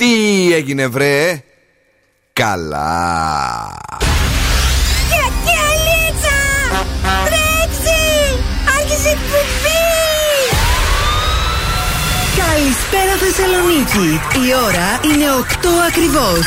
Τι έγινε βρε; Καλά. Γιατί αλίτσα Τρέξει! Άρχισε εκπομπή! Καλησπέρα Θεσσαλονίκη. Η ώρα είναι 8 ακριβώς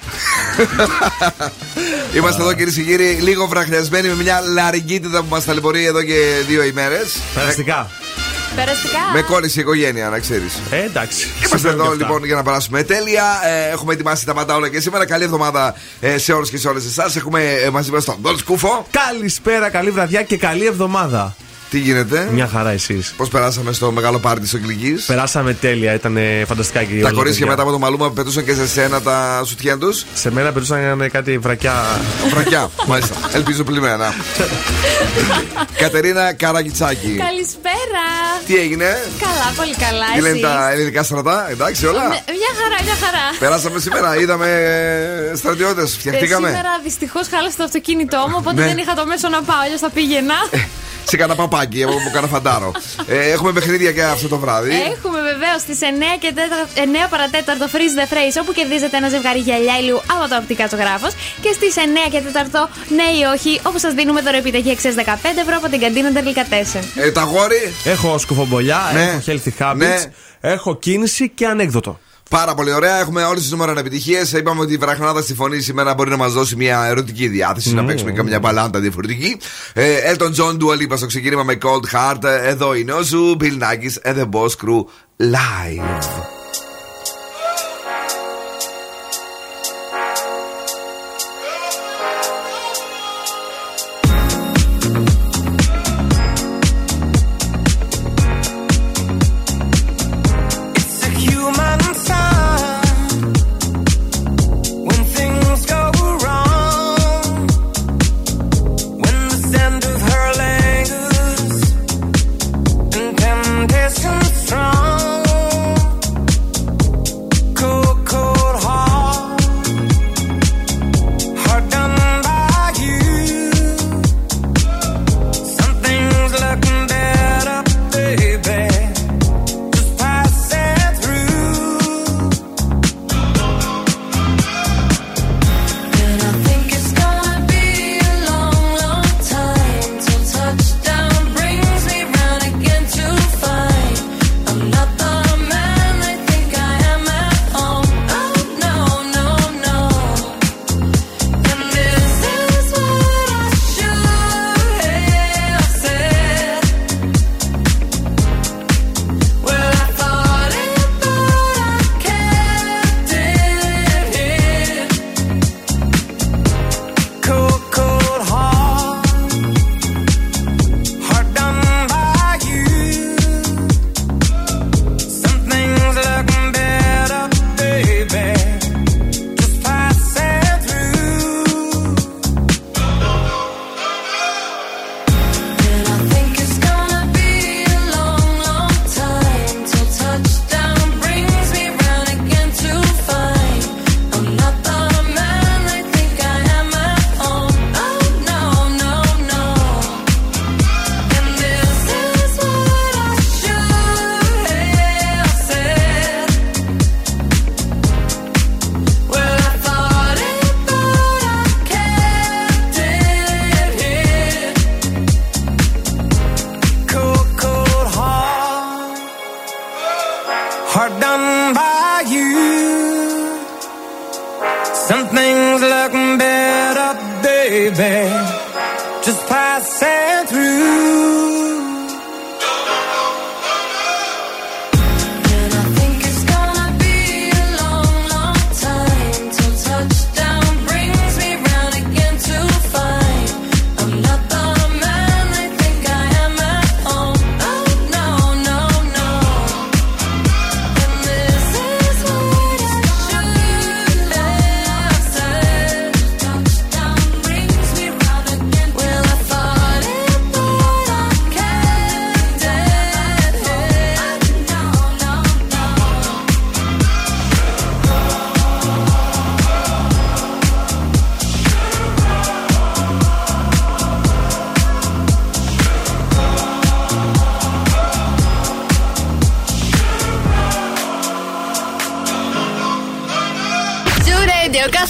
Είμαστε εδώ κυρίες και κύριοι, λίγο βραχνιασμένοι με μια λαριγκίτιδα που μας ταλαιπωρεί εδώ και δύο ημέρες. Περαστικά. Περαστικά. Με κόλλησε η οικογένεια, να ξέρεις. Ε, εντάξει. Είμαστε Συμβαίνουν εδώ και αυτά. λοιπόν για να περάσουμε τέλεια. Ε, έχουμε ετοιμάσει τα πάντα όλα και σήμερα. Καλή εβδομάδα ε, σε όλους και σε όλες εσάς. Έχουμε ε, μαζί μας τον Ντόλ Σκούφο. Καλησπέρα, καλή βραδιά και καλή εβδομάδα. Τι γίνεται, Μια χαρά εσείς. πώς περάσαμε στο μεγάλο πάρτι της Αγγλικής; Περάσαμε τέλεια, ήταν ε, φανταστικά και Τα όλα κορίτσια παιδιά. μετά από το μαλούμα πετούσαν και σε σένα τα σουτιέν τους. Σε μένα περούσαν κάτι βρακιά. Βρακιά, μάλιστα. Ελπίζω πλημμένα. Κατερίνα Καραγκιτσάκη. Καλησπέρα. Τι έγινε, Καλά, πολύ καλά. τι λένε εσείς; τα ελληνικά στρατά, εντάξει όλα; Με- Μια χαρά, μια χαρά. Περάσαμε σήμερα, είδαμε στρατιώτες, Ε, φτιαχτήκαμε; σήμερα δυστυχώς χάλασε το αυτοκίνητό μου, οπότε Ναι. δεν είχα το μέσο να πάω, αλλιώς θα πήγαινα. Σε κανένα παπάκι από κανένα φαντάρο. Ε, έχουμε παιχνίδια και αυτό το βράδυ. Έχουμε βεβαίως στι 9 και 4, 9 παρατέταρτο Freeze the Phrase, όπου κερδίζετε ένα ζευγάρι γυαλιά ηλίου από το οπτικά ζωγράφος. Και στις 9 και 4 ναι ή όχι, όπου σας δίνουμε τώρα επιταγή αξίας 15 ευρώ από την καντίνα Delicatessen. Ε, τα γόρι, Έχω κουτσομπολιά, Ναι. έχω healthy habits, Ναι. έχω κίνηση και ανέκδοτο. Πάρα πολύ ωραία. Έχουμε όλες τις νούμερο επιτυχίες. Είπαμε ότι η βραχνάδα στη φωνή σήμερα μπορεί να μας δώσει μια ερωτική διάθεση, να παίξουμε καμιά μπαλάντα διαφορετική. Ε, Elton John Dua Lipa στο ξεκίνημα με Cold Heart. Ε, Εδώ είναι ο Zoo, Bill Nakis and the Boss Crew live.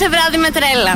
Κάθε βράδυ με τρέλα.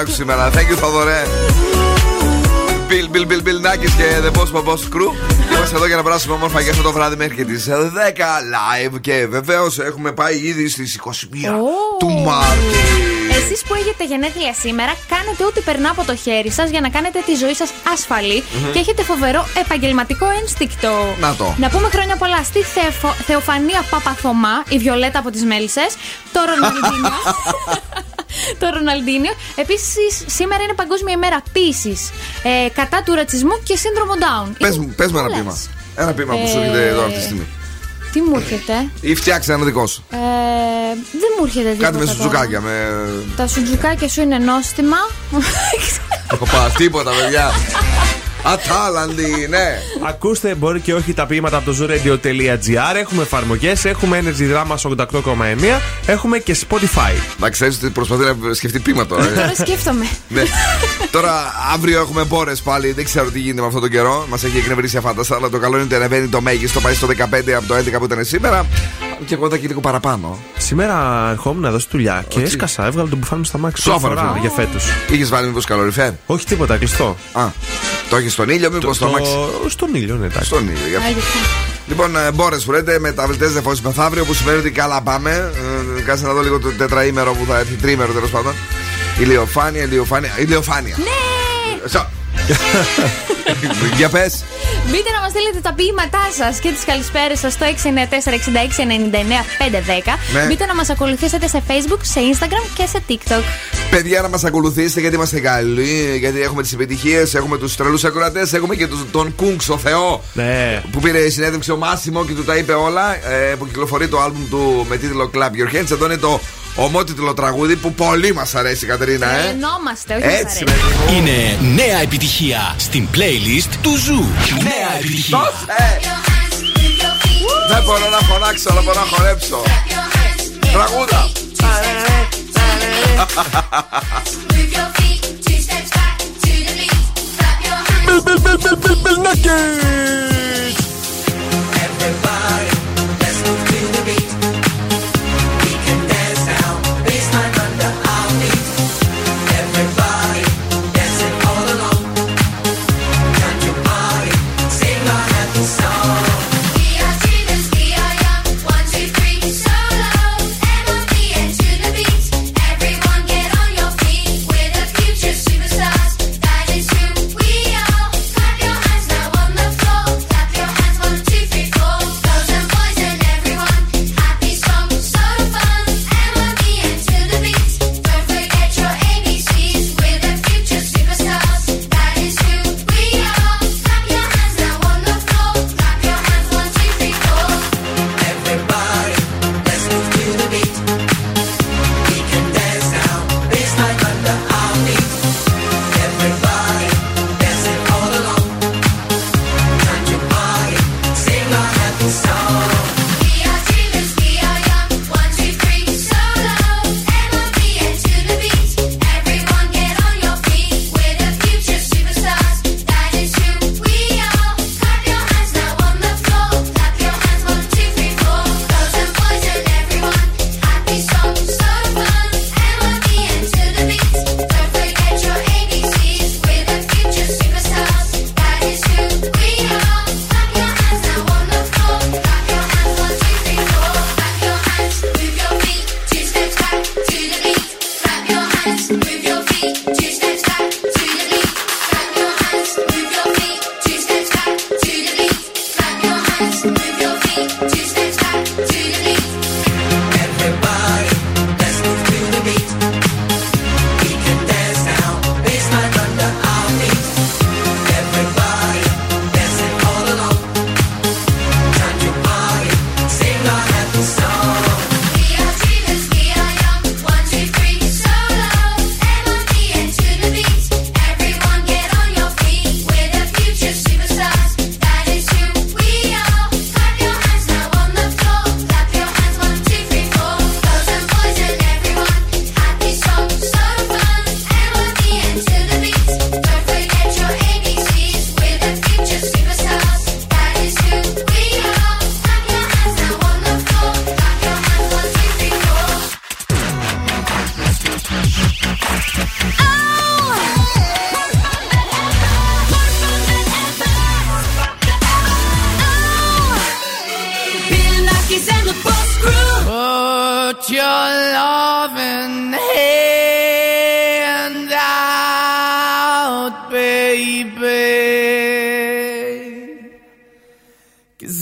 Εγώ δεν μπορώ να φωνάξω σήμερα. Thank you, Θοδωρέ. Bill, Bill, Bill, Bill Nackis και The Boss Boss Crew. Είμαστε εδώ για να περάσουμε όμορφα και αυτό το βράδυ μέχρι και τις 10 live. Και βεβαίως έχουμε πάει ήδη στις 21 του Μάρτη. Εσείς που έχετε γενέθλια σήμερα, κάνετε ό,τι περνά από το χέρι σας για να κάνετε τη ζωή σας ασφαλή και έχετε φοβερό επαγγελματικό ένστικτο. Να το. Να πούμε χρόνια πολλά στη Θεοφ- Θεοφανία Παπαθωμά, η Βιολέτα από τις Μέλισσες, το Ροναλντίνιο. το Ροναλντίνιο. Επίσης, σήμερα είναι Παγκόσμια ημέρα πίση ε, κατά του ρατσισμού και σύνδρομο Down. Πες, Είναι μου- πες μου ένα πολλές. πείμα. Ένα πείμα που σου Ε, έρχεται εδώ αυτή τη στιγμή. Τι μου έρχεται; Ή φτιάξε ένα δικό σου. Ε, δεν μου έρχεται τίποτα. Κάτι με τώρα. σουτζουκάκια. Με... Τα σουτζουκάκια σου είναι νόστιμα. Οπα, τίποτα, παιδιά. Ατάλαντη, ναι. Ακούστε, μπορεί και όχι τα ποίηματα από το zooradio.gr. Έχουμε εφαρμογές, έχουμε Energy Drama 88,9, έχουμε και Spotify. Να ξέρεις ότι προσπαθεί να σκεφτεί πείμα τώρα. ε. Τώρα σκέφτομαι. ναι. Τώρα αύριο έχουμε μπόρες πάλι. Δεν ξέρω τι γίνεται με αυτόν τον καιρό. Μας έχει εκνευρίσει αφάνταστα. Αλλά το καλό είναι ότι ανεβαίνει το μέγιστο. Πάει στο 15 από το 11 που ήταν σήμερα. Και εγώ θα και λίγο παραπάνω. Σήμερα ερχόμουν να δώσω δουλειά και τι; έσκασα, έβγαλα τον μπουφάν μου στα μάξι. Σου Πρώτη έφερε, φορά φίλε. για φέτος. Είχες βάλει μήπω καλοριφέρ. Όχι τίποτα, κλειστό. Α, το έχεις στον ήλιο, μήπως το αμάξι. Στον ήλιο, ναι, εντάξει. Στον ήλιο, γι' αυτό. Άγιο Θεέ. Λοιπόν, ε, μπόρες που λέτε μεταβλητέ νεφώσει μεθαύριο που σημαίνει ότι καλά πάμε. Ε, Κάτσε να δω λίγο το τετραήμερο που θα έρθει, τρίμερο τέλος πάντων. Ηλιοφάνεια, ηλιοφάνεια. Ηλιοφάνεια. Ναι! Σο- Για πες. Μπείτε να μας στείλετε τα ποίηματά σας και τις καλησπέρες σας στο 694-6699-510. Ναι. Μπείτε να μας ακολουθήσετε σε Facebook, σε Instagram και σε TikTok. Παιδιά, να μας ακολουθήσετε γιατί είμαστε καλοί. Γιατί έχουμε τις επιτυχίες, έχουμε τους τρελούς ακροατές, έχουμε και τους- τον Κούγκς, ο Θεό. Ναι. Που πήρε συνέντευξη ο Μάσιμο και του τα είπε όλα. ε, που κυκλοφορεί το άλμπουμ του με τίτλο Clap Your Hands. Εδώ είναι το ομότιτλο τραγούδι που πολύ μας αρέσει, Κατερίνα, ε. Ενόμαστε, όχι μας Έτσι, αρέσει. παιδί μου. Είναι νέα επιτυχία στην playlist του Zoo. Νέα επιτυχία. Δώσε! Δεν μπορώ να φωνάξω, αλλά μπορώ να χορέψω. Τραγούδα! Everyone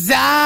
desire.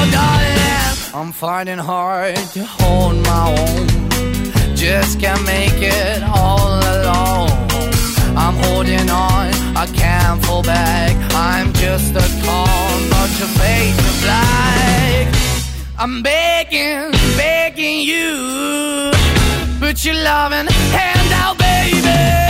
To oh, darling. I'm finding hard to hold my own. Just can't make it all alone. I'm holding on, I can't fall back. I'm just a call, not your face of black. I'm begging, begging you. Put your loving hand out, baby.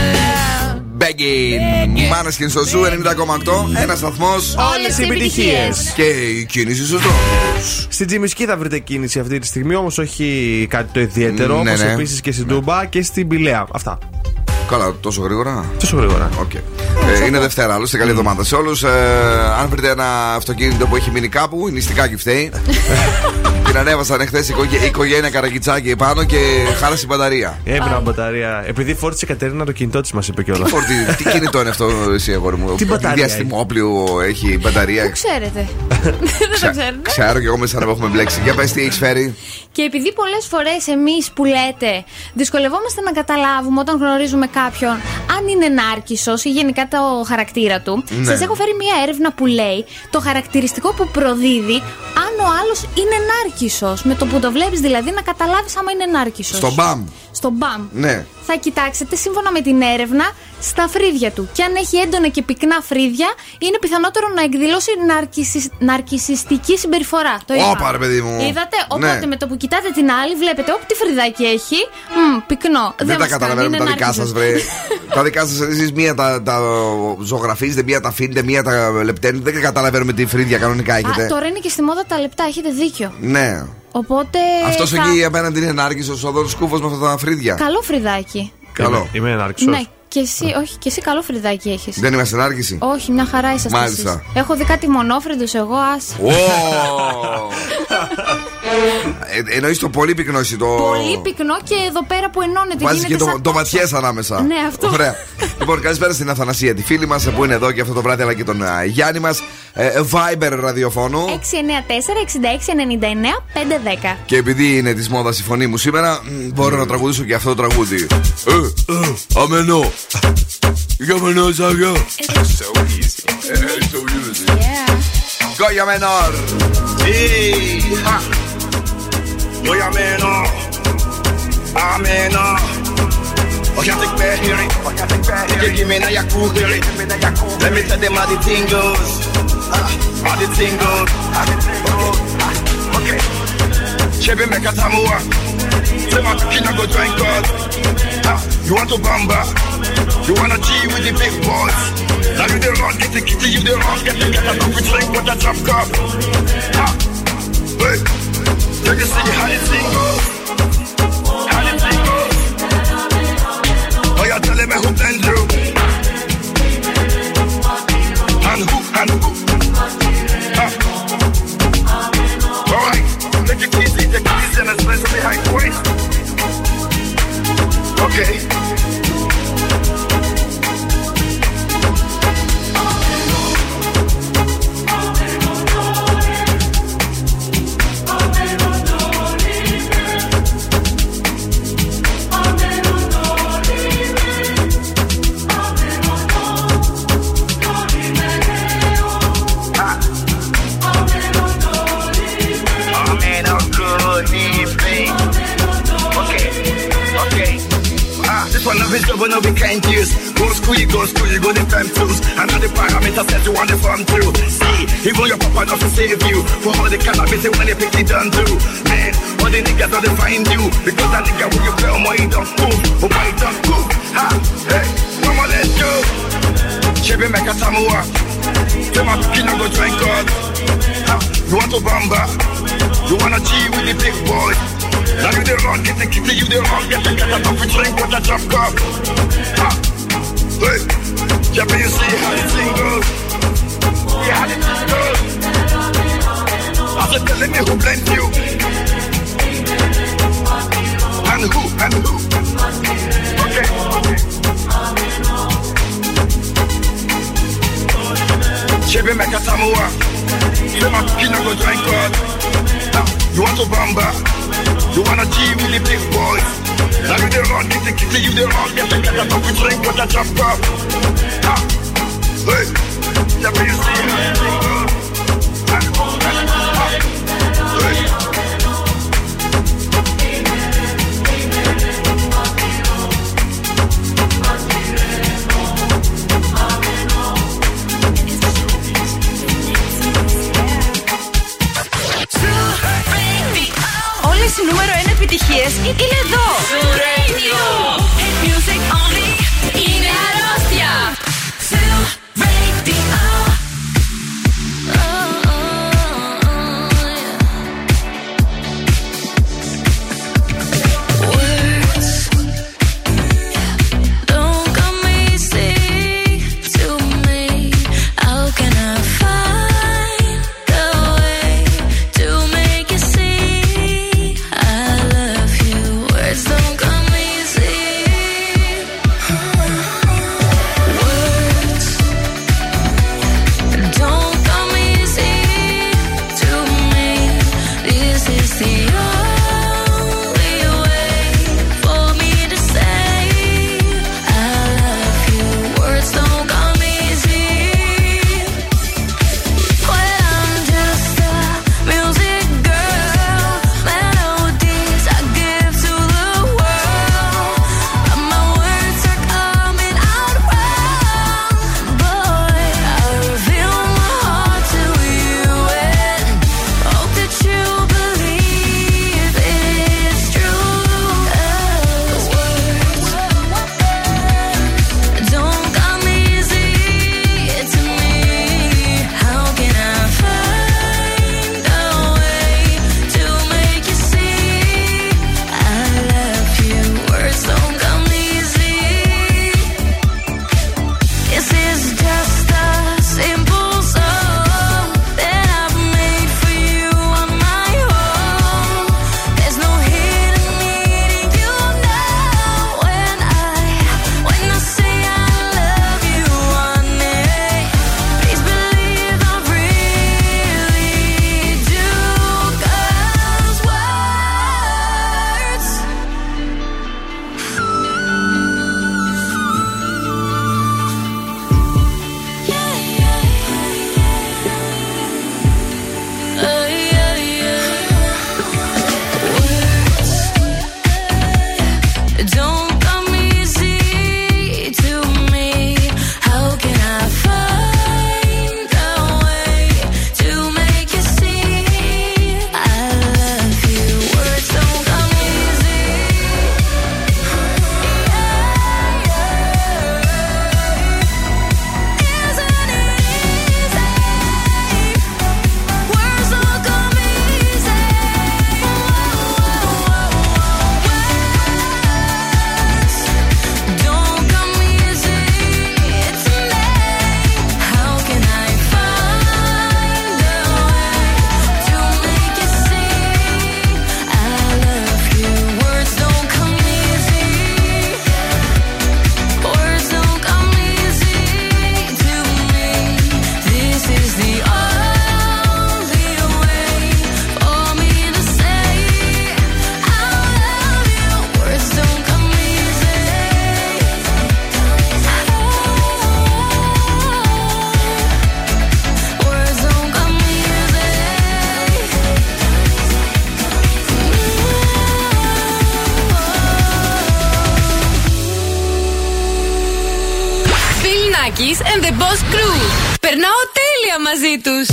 Begging. Måneskin στο Zoo 90,8. Ένας σταθμός. Όλες οι επιτυχίες. Και η κίνηση στους δρόμους. Στην Τσιμισκή θα βρείτε κίνηση αυτή τη στιγμή, όμως όχι κάτι το ιδιαίτερο. Ναι, Όπως ναι. επίσης και στην Τούμπα και στην Πυλαία. Αυτά. Καλά, τόσο γρήγορα. Τόσο γρήγορα. Οκ. Ε, είναι Δευτέρα, άλλωστε. Καλή εβδομάδα σε όλους. Ε, αν βρείτε ένα αυτοκίνητο που έχει μείνει κάπου, η νηστικάκι φταίει. Την ανέβασαν εχθές η οικογένεια Καραγκιτσάκη επάνω και χάλασε η μπαταρία. Έμπαινα μπαταρία. Επειδή φόρτισε η Κατερίνα το κινητό της, μας είπε κιόλας. Φορτί, τι κινητό είναι αυτό, εσύ αγόρι μου; Τι μπαταρία διαστημόπλιο έχει μπαταρία. Ξέρετε. Δεν το Ξα- ξέρετε. Ξέρω και εγώ με σαν να έχουμε μπλέξει. Για πες τι έχεις φέρει. Και επειδή πολλές φορές εμείς που λέτε δυσκολευόμαστε να καταλάβουμε όταν γνωρίζουμε κάποιον αν είναι νάρκισος ή γενικά το χαρακτήρα του, Ναι. σας έχω φέρει μια έρευνα που λέει το χαρακτηριστικό που προδίδει αν ο άλλος είναι νάρκισο. Με το που το βλέπεις δηλαδή να καταλάβεις άμα είναι νάρκισο. Στο μπαμ. Στο μπαμ. Ναι. Θα κοιτάξετε σύμφωνα με την έρευνα στα φρύδια του. Και αν έχει έντονα και πυκνά φρύδια, είναι πιθανότερο να εκδηλώσει ναρκισι... ναρκισιστική συμπεριφορά. Το είπα. Όπα, ρε παιδί μου. Είδατε, Ναι. οπότε με το που κοιτάτε την άλλη, βλέπετε όπ τι φρυδάκι έχει. Μμ, πυκνό. Δεν, μας τα κάνει, καταλαβαίνουμε είναι τα δικά σας, νάρκισσος. βρε. τα δικά σας, εσείς μία τα, τα ζωγραφίζετε, μία τα αφήνετε, μία τα λεπταίνετε. Δεν καταλαβαίνουμε τι φρύδια κανονικά Α, έχετε. τώρα είναι και στη μόδα τα λεπτά, έχετε δίκιο. Ναι. Οπότε. Αυτός θα- εκεί απέναντι είναι ενάρκησο ο Δόν Σκούφος με αυτά τα φρύδια. Καλό φρυδάκι. Καλό. Είμαι ενάρκησο. Ναι, και εσύ, όχι, και εσύ καλό φρυδάκι έχεις. Δεν είμαστε ενάρκηση. Όχι, μια χαρά είσαστε Μάλιστα. εσείς. Έχω δει κάτι μονόφρυδους εγώ, άσε. Ω! Ε, Εννοείς το πολύ πυκνό εσύ το. Πολύ πυκνό και εδώ πέρα που ενώνεται Βάζεις γίνεται και το, σαν το τόξο. ματιέ ανάμεσα. Ναι, αυτό. Ωραία. λοιπόν, καλησπέρα στην Αθανασία, τη φίλη μας που είναι εδώ και αυτό το βράδυ, αλλά και τον α, Γιάννη μας. Ε, Viber ραδιοφώνου. 694-6699-510. Και επειδή είναι της μόδας η φωνή μου σήμερα, μ, μπορώ να τραγουδήσω και αυτό το τραγούδι. Ε, ε, αμενό. Llámenos a yo. So easy. It's so easy. Yeah. Goya Menor. Sí. Ja. Goya Menor. Amenor. Oh, yeah, take back here. Oh, yeah, take back here. Give me na yaku here. Let me tell them how the thing goes. Ah, how the thing goes. Ah, okay. Ah, okay. Chebe meka tamua. Say my kina go drink God. You want to bamba? You wanna G with the big boys Now you the run, get the kitty, you the run Get the get a coffee drink with a drop cup. Ah, Hey Take a see how thing goes How thing goes Oh, you're telling me who and who And who and who? Take it easy, take it easy and behind waist. Okay one of his job, no we can't use. Go school, go school, go the time tools. The parameters that you want to farm through. See, even your papa not to save you. For all the cannabis when they pick it down through. Man, all the niggas don't find you. Because that nigga when you play on my don't move. Oh my don't move. Ha, hey, mama let's go. Chebe meka tamua. Say my kid go drink God. Ha, you want to bamba? You wanna G with the big boy? Now you the wrong, get the kitty, you the wrong, get the cat up and drink what I drop cup. Ha, hey, Chebe you see how the thing goes. Yeah, how the thing goes. I said, telling me who blamed you. And who, and who. Okay, okay. Chebe meka tamua. Say my kid go drink God. You want to bamba? You wanna G with the big boys? Now you the wrong, get the kitty, you the wrong, get the cat up and drink what I drop up. Ha, hey, but you see how νούμερο 1 επιτυχίες είναι εδώ. Hit music only. Είναι αρρώστια. Τέλεια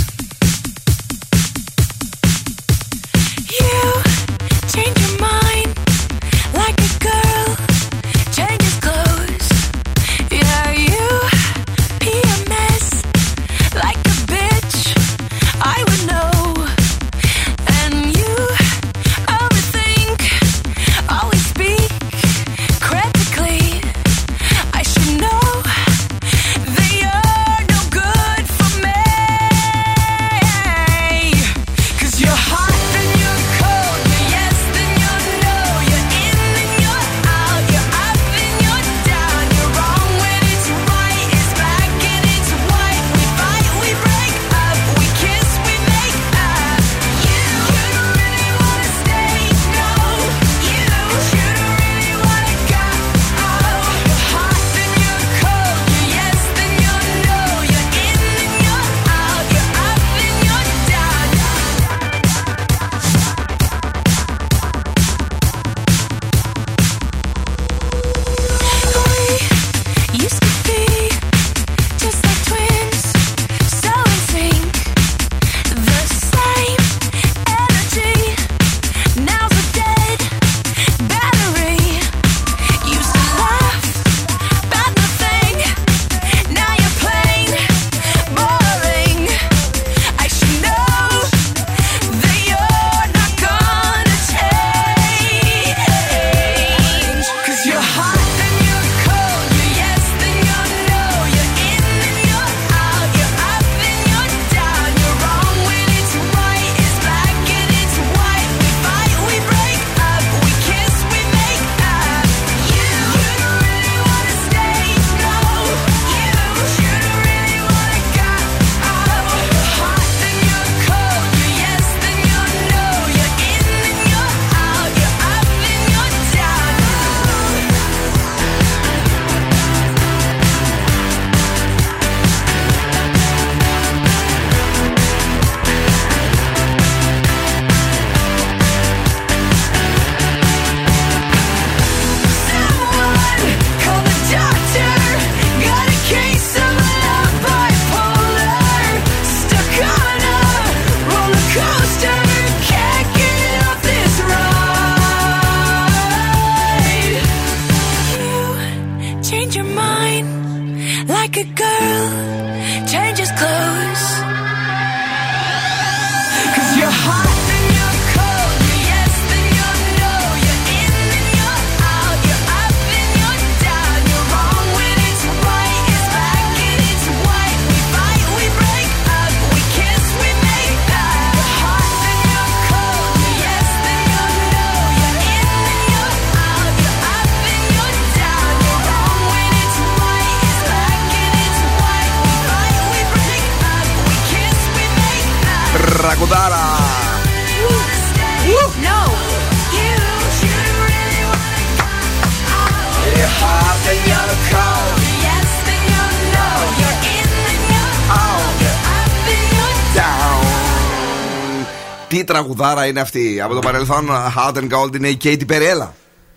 Τι τραγουδάρα είναι αυτή. Από το παρελθόν, Hot and Cold είναι η Katy Perry.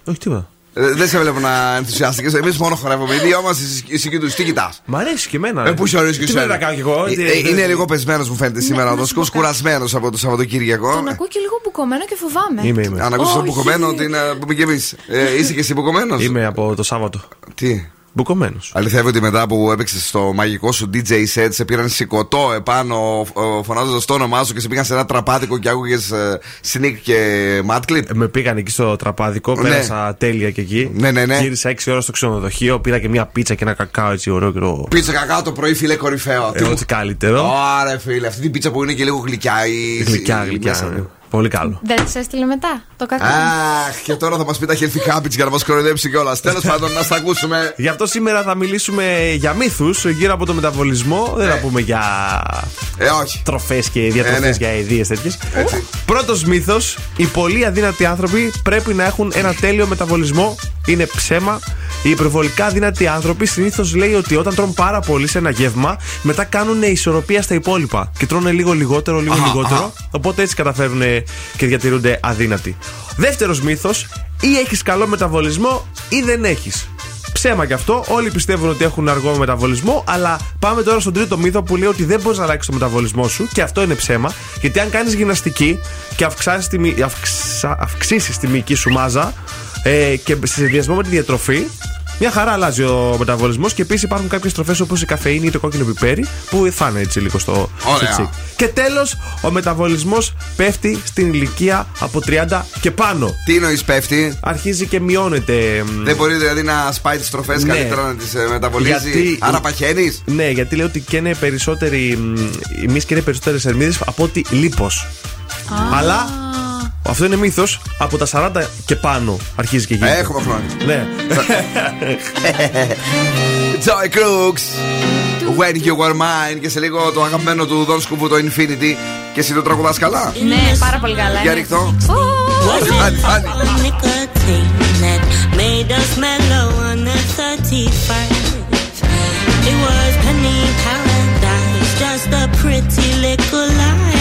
Όχι τίποτα. Ε, δεν σε βλέπω να ενθουσιάστηκες. Εμείς μόνο χορεύουμε. Οι δύο μα συγκινούν. Τι κοιτάς; Μ' αρέσει και εμένα. Ε, πού σε αρέσει και Τι εσένα. πρέπει να κάνω κι εγώ. Ε, τι- ε, Είναι λίγο πεσμένος μου φαίνεται σήμερα. να Ο σου Δοσκό πω κάτι. κουρασμένος από το Σαββατοκύριακο. Τον ακούω και λίγο μπουκωμένο και φοβάμαι. Είμαι, είμαι. Αν ακούσεις το Όχι. μπουκωμένο, ότι να πούμε κι εμείς. Είσαι και εσύ μπουκωμένος; Είμαι από το Σάββατο. Τι; Μπουκωμένος. Αληθεύει ότι μετά που έπαιξες στο μαγικό σου DJ set, σε πήραν σηκωτό επάνω φωνάζοντας το όνομά σου και σε πήγαν σε ένα τραπάτικο και άκουγες sneak και mad clip. Με πήγαν εκεί στο τραπάδικο, Ναι. πέρασα τέλεια και εκεί. Ναι, ναι, ναι. Γύρισα 6 ώρα στο ξενοδοχείο, πήρα και μια πίτσα και ένα κακάο έτσι ωραίο και ωραίο. Πίτσα κακάο το πρωί, φίλε, κορυφαίο. Ε, Ό,τι καλύτερο. Ωραία, φίλε, αυτή την πίτσα που είναι και λίγο γλυκιά. Η... Γλυκιά, η- γλυκιά. μέσα. ναι. Πολύ καλό. Δεν της έστειλε μετά το κακό. Αχ, και τώρα θα μας πει τα healthy habits για να μας κοροϊδέψει κιόλας. Τέλος πάντων, να στα ακούσουμε. Γι' αυτό σήμερα θα μιλήσουμε για μύθους γύρω από το μεταβολισμό. Δεν θα πούμε για Ε, όχι. τροφές και διατροφέ Ε, ναι. για ιδέες τέτοιες. Έτσι. Πρώτος μύθος: Οι πολύ αδύνατοι άνθρωποι πρέπει να έχουν ένα τέλειο μεταβολισμό. Είναι ψέμα. Οι υπερβολικά αδύνατοι άνθρωποι συνήθως λέει ότι όταν τρώνε πάρα πολύ σε ένα γεύμα, μετά κάνουν ισορροπία στα υπόλοιπα και τρώνε λίγο λιγότερο, λίγο Αχα, λιγότερο. αχα. Οπότε έτσι καταφέρουν και διατηρούνται αδύνατοι. Δεύτερος μύθος: Ή έχεις καλό μεταβολισμό ή δεν έχεις. ψέμα κι αυτό. Όλοι πιστεύουν ότι έχουν αργό μεταβολισμό, αλλά πάμε τώρα στον τρίτο μύθο που λέει ότι δεν μπορείς να αλλάξεις το μεταβολισμό σου και αυτό είναι ψέμα. Γιατί αν κάνεις γυμναστική και αυξάσεις τη, μυ- αυξα- αυξήσεις τη μυϊκή σου μάζα ε, και σε συνδυασμό με τη διατροφή, μια χαρά αλλάζει ο μεταβολισμός και επίσης υπάρχουν κάποιες τροφές όπως η καφεΐνη ή το κόκκινο πιπέρι που φάνε έτσι λίγο στο, στο Ωραία. τσίκ. Και τέλος, ο μεταβολισμός πέφτει στην ηλικία από 30 και πάνω. Τι εννοείς πέφτει; Αρχίζει και μειώνεται. μ, Δεν μπορεί δηλαδή να σπάει τις τροφές Ναι. καλύτερα να τις μεταβολίζει; Γιατί- Άρα παχαίνεις; Ναι, γιατί λέει ότι καίνε περισσότεροι. μ, Οι μυς καίνε περισσότερες ερμίδες από ότι λίπος. Αλλά αυτό είναι μύθος. Από τα 40 και πάνω αρχίζει και γίνεται. Έχουμε χρόνια. Ναι. Joy Crooks. When you were mine. Και σε λίγο το αγαπημένο του Δον Σκουμπού το Infinity. Και εσύ το τραγουδάς καλά. Ναι, πάρα πολύ καλά. Για είναι. ρίχτω. Was Άντε, it άντε. the nicotine that made us mellow on the 31st? It was penny paradise, just a pretty little lie,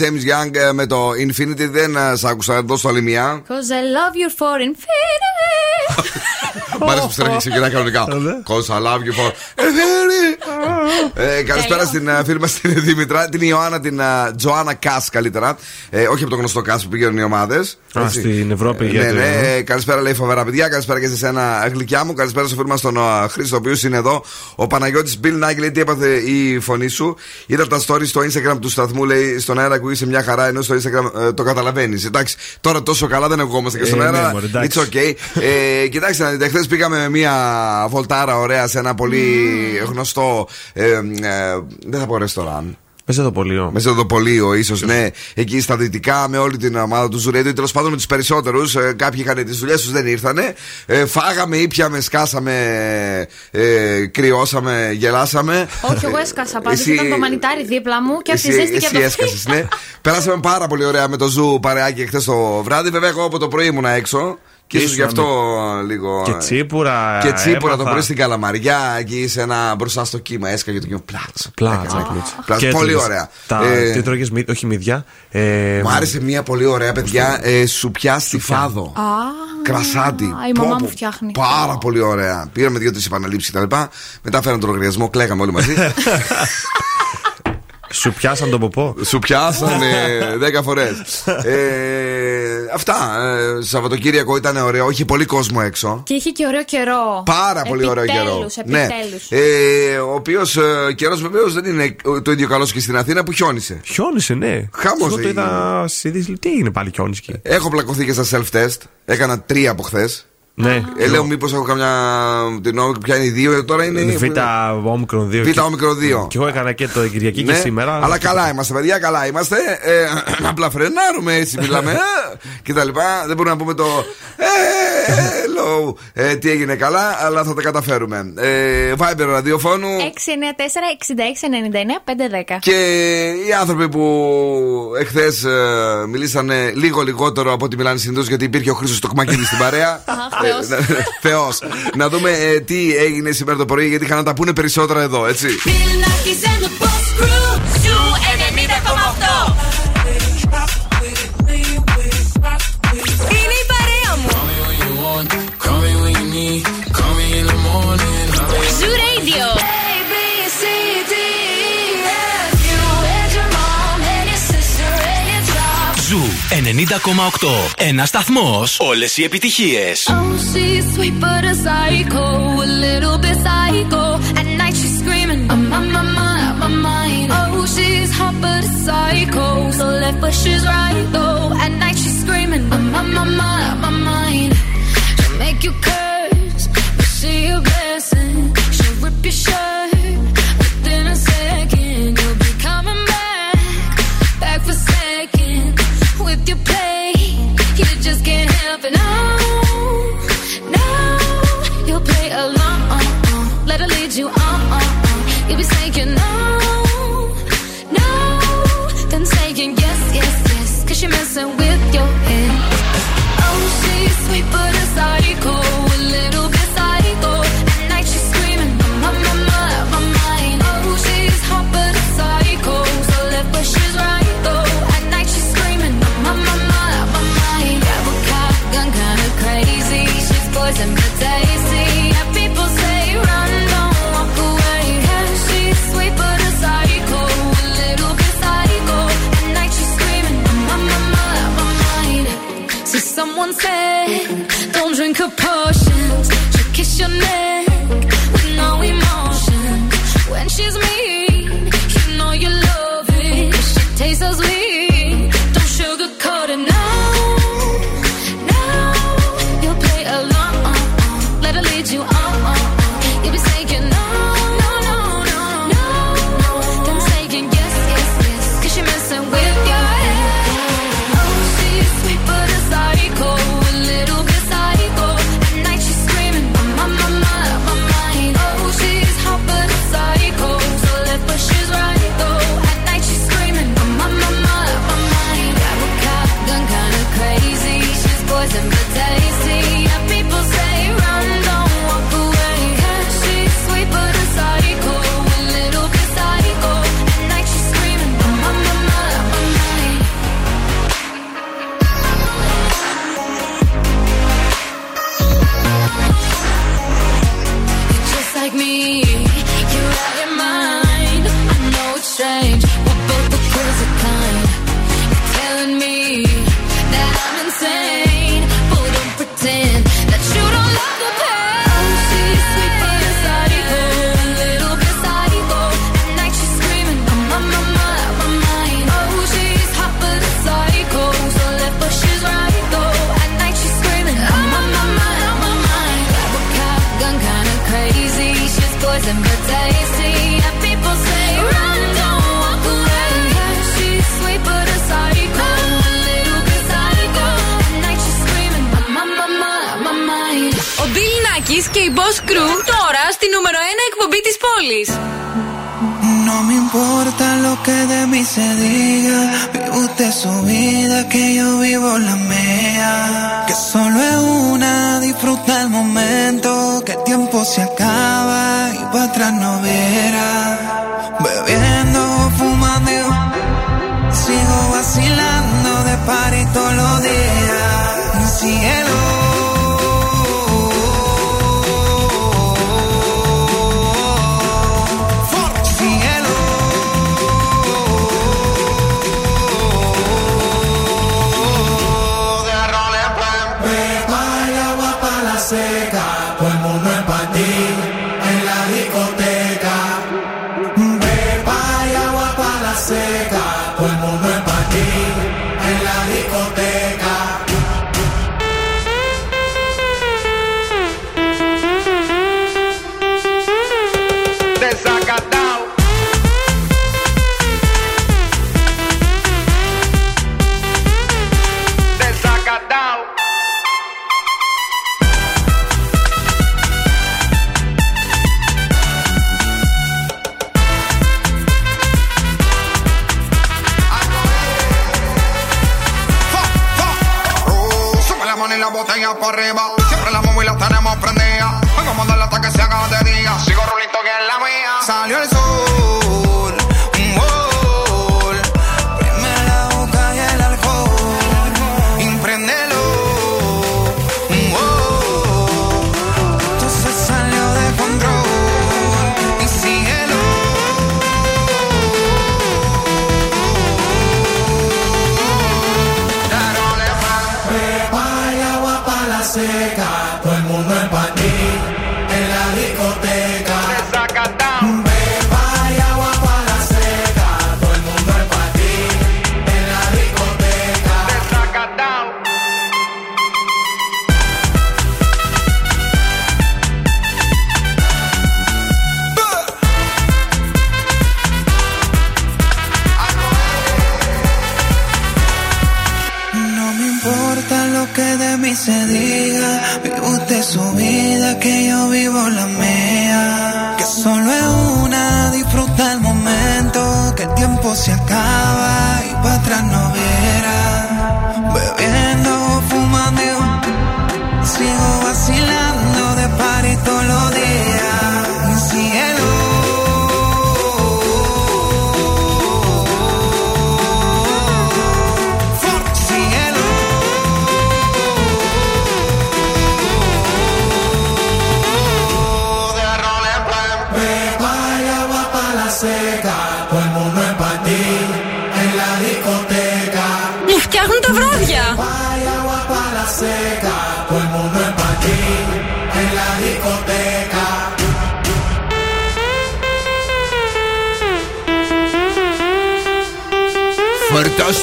James Young ε, με το Infinity. Δεν ε, σ' άκουσα εδώ στο άλλη μια. Cause I love you for infinity. Μ' άρεσε που στρέφει ξεκινά κανονικά. Cause I love you for. Ε, καλησπέρα στην ε, φίλη μας την Δήμητρα, την Ιωάννα, την ε, Τζοάννα Κάς καλύτερα. Ε, όχι από το γνωστό Κάς που πηγαίνουν οι ομάδες. Α, στην Ευρώπη Ναι, για το- ναι. Ε, Καλησπέρα, λέει φοβερά παιδιά. Καλησπέρα και σε ένα γλυκιά μου. Καλησπέρα στο φίλο μας τον ε, Χρήστο, ο οποίος είναι εδώ. Ο Παναγιώτης Μπιλ Νάγκη λέει τι έπαθε η φωνή σου. Είδα τα stories στο Instagram του σταθμού, λέει στον αέρα που είσαι μια χαρά, ενώ στο Instagram ε, το καταλαβαίνεις. Εντάξει, τώρα τόσο καλά δεν ακουγόμαστε και στον Ε, ναι, αέρα. μωρέ, εντάξει. It's okay. Ε, κοιτάξτε, να δείτε, χθες πήγαμε με μια βολτάρα ωραία σε ένα πολύ γνωστό. Ε, ε, δεν θα πω ρεστοράν. Μέσα το πολίο. Μέσα στο πολίο, ίσως, ναι. Εκεί στα δυτικά με όλη την ομάδα του Ζουρέντου. Τέλος πάντων με τους περισσότερους. Ε, κάποιοι είχαν τις δουλειές τους, δεν ήρθανε. Ε, φάγαμε, ήπιαμε, σκάσαμε, ε, κρυώσαμε, γελάσαμε. Όχι, εγώ έσκασα πάντως. Εσύ- Ήταν το μανιτάρι δίπλα μου και αυτή εσύ, ζέστη και εσύ από το έσκασες, ναι. Περάσαμε πάρα πολύ ωραία με το Ζου παρεάκι χθες το βράδυ. Βέβαια, εγώ από το πρωί ήμουνα έξω. Και ίσως Ήσουν γι' αυτό λίγο. Και τσίπουρα. Και τσίπουρα το έπαθα. πρωί στην Καλαμαριά, εκεί σε ένα μπροστά στο κύμα, έσκαγε το κύμα. Πλάτσα. Πλάτσα. Έκανα. κλούτσα. Πλάτσα. Και Πολύ έτρωγες ωραία. Τα, Ε, Τι τρώγες, μυ- όχι μύδια. Ε, Μου άρεσε μια πολύ ωραία παιδιά ε, σουπιά στη φάδο. Α, Κρασάτι. Η Πω, μαμά πω, μου φτιάχνει. Πάρα πολύ ωραία. Πήραμε δύο-τρεις επαναλήψεις κτλ. Μετά φέραν τον λογαριασμό, κλαίγαμε όλοι μαζί. Σου πιάσαν τον ποπό. Σου πιάσανε δέκα φορές. ε, αυτά. Ε, Σαββατοκύριακο ήταν ωραίο. Είχε πολύ κόσμο έξω. Και είχε και ωραίο καιρό. Πάρα πολύ ωραίο καιρό. Επιτέλους, επιτέλους. Ναι. Ε, ο οποίος ε, καιρός βεβαίως δεν είναι το ίδιο καλός και στην Αθήνα που χιόνισε. Χιόνισε, ναι. Χαμός Εγώ το έγινε. είδα σε ειδήσεις. Τι έγινε πάλι χιόνισε εκεί; Έχω πλακωθεί και στα self-test. Έκανα τρία από χθες. Ναι. Ε, λέω μήπως έχω καμιά. Την όμικρο πια είναι οι δύο, ε, τώρα είναι. Β' όμικρον 2. Β' όμικρον 2. Και εγώ έκανα και το Κυριακή και Ναι, σήμερα. Αλλά καλά είμαστε, παιδιά, καλά είμαστε. Ε, απλά φρενάρουμε έτσι, μιλάμε. ε, και τα λοιπά. Δεν μπορούμε να πούμε το. Ε, hello. Ε, τι έγινε καλά, αλλά θα τα καταφέρουμε. Ε, Viber ραδιοφώνου. 694-6699-510. Και οι άνθρωποι που εχθές μιλήσανε λίγο λιγότερο από ό,τι μιλάνε συνήθως γιατί υπήρχε ο Χρήσο Τοκμακίδη στην παρέα. Θεός. Θεός. Να δούμε ε, τι έγινε σήμερα το πρωί γιατί είχαν να τα πούνε περισσότερα εδώ, έτσι. 90,8. Ένα σταθμό. Όλε οι επιτυχίε. Oh, she's sweet but a psycho. A little bit psycho. At night she's screaming. I'm on my mind, out my mind. Oh, she's hot but a psycho. So left but she's right though. At night she's screaming. I'm on my mind, out my mind. She'll make you curse, but she a blessing. She'll rip your shirt. you play. You just can't help it. Oh.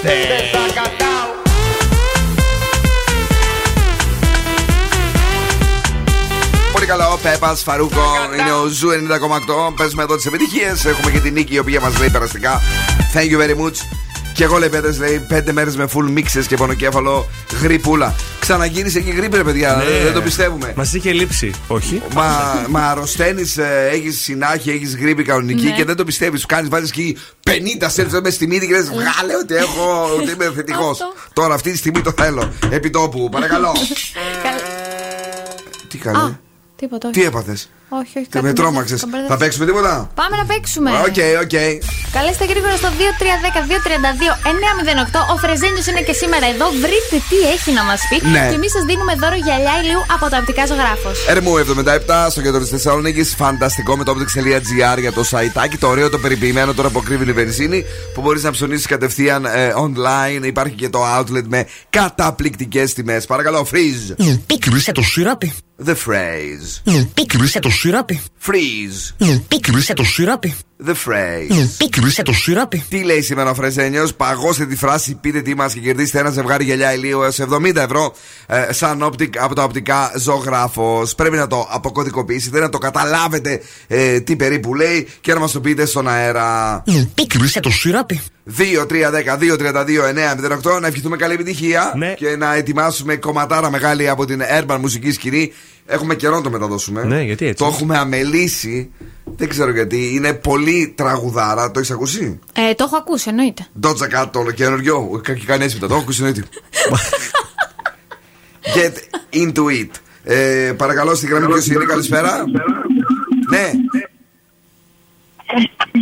Φορτώστε! Πολύ καλά, ο Πέπα Φαρούκο είναι ο Zoo 90,8. Παίζουμε εδώ τις επιτυχίες. Έχουμε και την νίκη η οποία μας λέει περαστικά. Thank you very much. Και εγώ λέει πέτρε, λέει πέντε μέρες με full μύξες και πονοκέφαλο γριπούλα. Ξαναγύρισε και γρίπη, ρε παιδιά. Ναι. Δεν το πιστεύουμε. Μας είχε λείψει, όχι. Μα, μα αρρωσταίνεις, έχεις συνάχεια, έχεις γρίπη κανονική Ναι. και δεν το πιστεύεις. Σου κάνεις, βάζεις εκεί 50 self test στη μύτη και λες: Βγάλε ότι έχω, ότι είμαι θετικό. Αυτό. Τώρα αυτή τη στιγμή το θέλω. Επί τόπου, παρακαλώ. Τι Α, καλέ. τίποτα. όχι. Τι έπαθες; Όχι, όχι. Τι κάτι με μπερδε- τρόμαξες. τον μπερδεύω. Θα παίξουμε τίποτα; Πάμε να παίξουμε. OK, OK. Καλέστε γρήγορα στο 2310-232-908. Ο Φρεζένιο είναι και σήμερα εδώ. Βρείτε τι έχει να μας πει. Ναι. Και εμείς σας δίνουμε δώρο γυαλιά ηλίου από το οπτικά ζωγράφος. Ερμού 77 στο κέντρο της Θεσσαλονίκης. Φανταστικό με το optics.gr για το σαϊτάκι. Το ωραίο, το περιποιημένο τώρα που ακρίβυνε η βενζίνη. Που μπορείς να ψωνίσεις κατευθείαν ε, online. Υπάρχει και το outlet με καταπληκτικές τιμές. Παρακαλώ, freeze. Πίκρισε το σιράπι; The phrase. Πίκρισε το σιράπι. Freeze. Πίκρισε το σιράπι. The phrase. Πίκρισε το σιράπι. Τι λέει σήμερα ο Φρεζένιο, παγώστε τη φράση, πείτε τι μας και κερδίστε ένα ζευγάρι γυαλιά ηλίου έως 70 ευρώ ε, σαν optic, από τα οπτικά ζωγράφος. Πρέπει να το αποκωδικοποιήσετε, να το καταλάβετε ε, τι περίπου λέει και να μας το πείτε στον αέρα. Πίκρισε το σιράπι. 2-3-10-2-32-9-08 να ευχηθούμε καλή επιτυχία Ναι. και να ετοιμάσουμε κομματάρα μεγάλη από την Urban μουσική σκηνή. Έχουμε καιρό να το μεταδώσουμε. Ναι, γιατί έτσι; Το έχουμε αμελήσει. Δεν ξέρω γιατί. Είναι πολύ τραγουδάρα. Το έχεις ακούσει; Ε, το έχω ακούσει, εννοείται. Doja Cat το καινούριο. Κα- Και κανεί μετά. Το έχω ακούσει εννοείται. Get into it. Ε, παρακαλώ στη γραμμή ποιος είναι. Καλησπέρα. Ναι,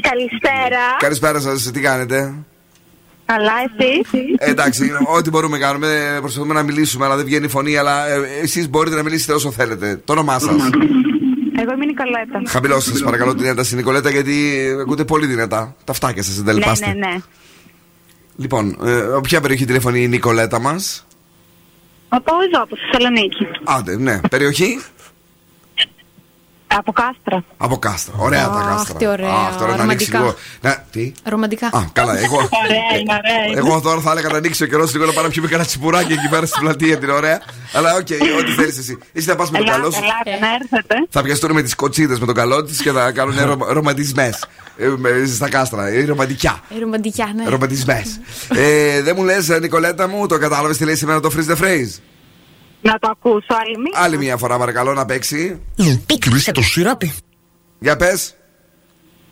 Καλησπέρα. καλησπέρα σας. Τι κάνετε; Καλά, εσύ. Ε, εντάξει, ό,τι μπορούμε να κάνουμε. Προσπαθούμε να μιλήσουμε, αλλά δεν βγαίνει η φωνή. Αλλά ε, εσείς μπορείτε να μιλήσετε όσο θέλετε. Το όνομά σας. Εγώ είμαι η Νικολέτα. Χαμηλώστε σας, παρακαλώ την ένταση, Νικολέτα, γιατί ακούτε πολύ δυνατά. Τα φτάκια σας Ναι, εντελπάστε. ναι, ναι. Λοιπόν, ε, ποια περιοχή τηλεφωνεί η Νικολέτα μας; Από εδώ, από Θεσσαλονίκη. Άντε, ναι. Περιοχή. Από Κάστρα. Από κάστρα. Ωραία τα Αχ, κάστρα. τι ωραία. Αχ, τώρα να ανοίξεις Ρομαντικά. λίγο. Να, τι; Ρομαντικά. Α, καλά. Εγώ, Ωραία, είναι ωραία. είναι. εγώ τώρα θα έλεγα να ανοίξει ο καιρός λίγο να πάω να πιούμε κανένα τσιπουράκι εκεί πέρα στην πλατεία την ωραία. Αλλά οκ, ό,τι θέλεις εσύ. Εσύ θα πας με το Ελάτε, καλό σου. ελάτε, να έρθετε. Θα πιαστούν με τις κοτσίδες με το καλό της και θα κάνουν ρο, ρομαντισμές. στα κάστρα. Η ρομαντικιά. Ε, ρομαντικιά, ναι. Ρομαντισμές. ε, δεν μου λες, Νικολέτα μου, το κατάλαβες τι λέει σήμερα το freeze the phrase; Να το ακούσω άλλη μία. Άλλη μια φορά παρακαλώ να παίξει. Πίκρισε το σιράπι. Για πες.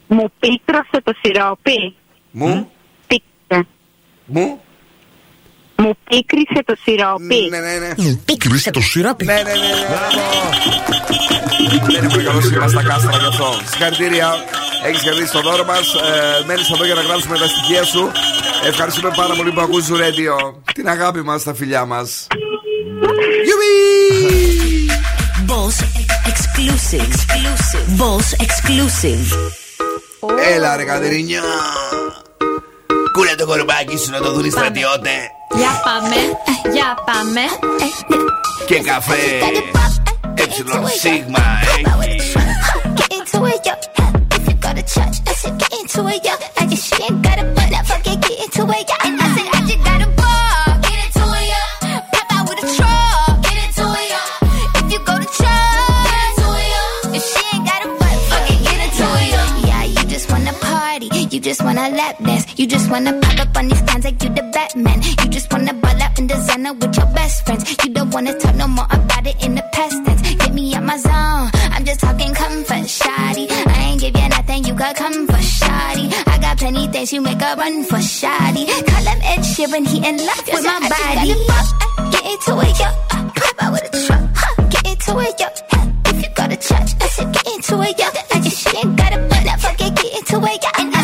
Μου πίκρωσε το σιρόπι. Μου. Πίκρε. Μου. Μου πίκρισε το σιρόπι. Ναι, ναι, ναι. Πίκρισε το σιράπι. Ναι, ναι, ναι. Δεν είναι πολύ καλό σήμα στα κάστρα γι' αυτό. Συγχαρητήρια. Έχεις κερδίσει το δώρο μας. Ε, Μένεις εδώ για να γράψουμε τα στοιχεία σου. Ευχαριστούμε πάρα πολύ που ακούς ρέντιο. Την αγάπη μας, τα φιλιά μας. Boss exclusive. exclusive. Boss exclusive. Έλα ρε Κατερίνια. Κούνε το κορμπάκι σου να το δουν οι στρατιώτε. Για πάμε, για πάμε. Και καφέ. Έψιλον σίγμα έχει. Get into it, yo. If you go to church, I said get into it, yo. I guess she ain't got a butt, now fuck it, get into it, yo. You just wanna lap dance, you just wanna pop up on these cans like you the Batman. You just wanna ball out in designer with your best friends. You don't wanna talk no more about it in the past tense. Get me out my zone. I'm just talking comfort, shoddy. I ain't give you nothing, you could come for shoddy. I got plenty things you make a run for shoddy. Call him Ed Sheeran, he in love with my body. Get into it, yo. Pop out with a truck. huh. Get into it, yo. If you go to church, I said get into it, yo. I just she ain't got a butt, fuck it, get into it, yo. And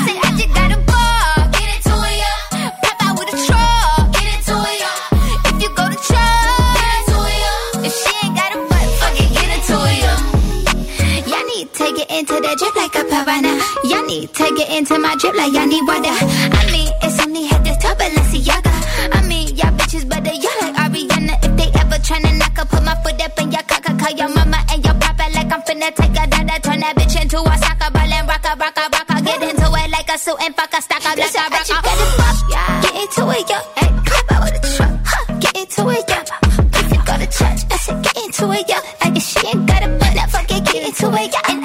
to get into my drip like y'all need water. I mean, it's only head to toe, Balenciaga. I mean, y'all bitches better y'all like Ariana. If they ever tryna knock, I put my foot up in your cock. I call your mama and your papa like I'm finna take a dada. Turn that bitch into a soccer ball and rock a rock a rock. Get into it like a suit and fuck a stock up like a rock. Get into it, yo. Hey, pop out with a truck. Huh. Get into it, yo. If you go to church, I said get into it, yo. I guess she ain't got a butt, fuck it, get into it, yo. And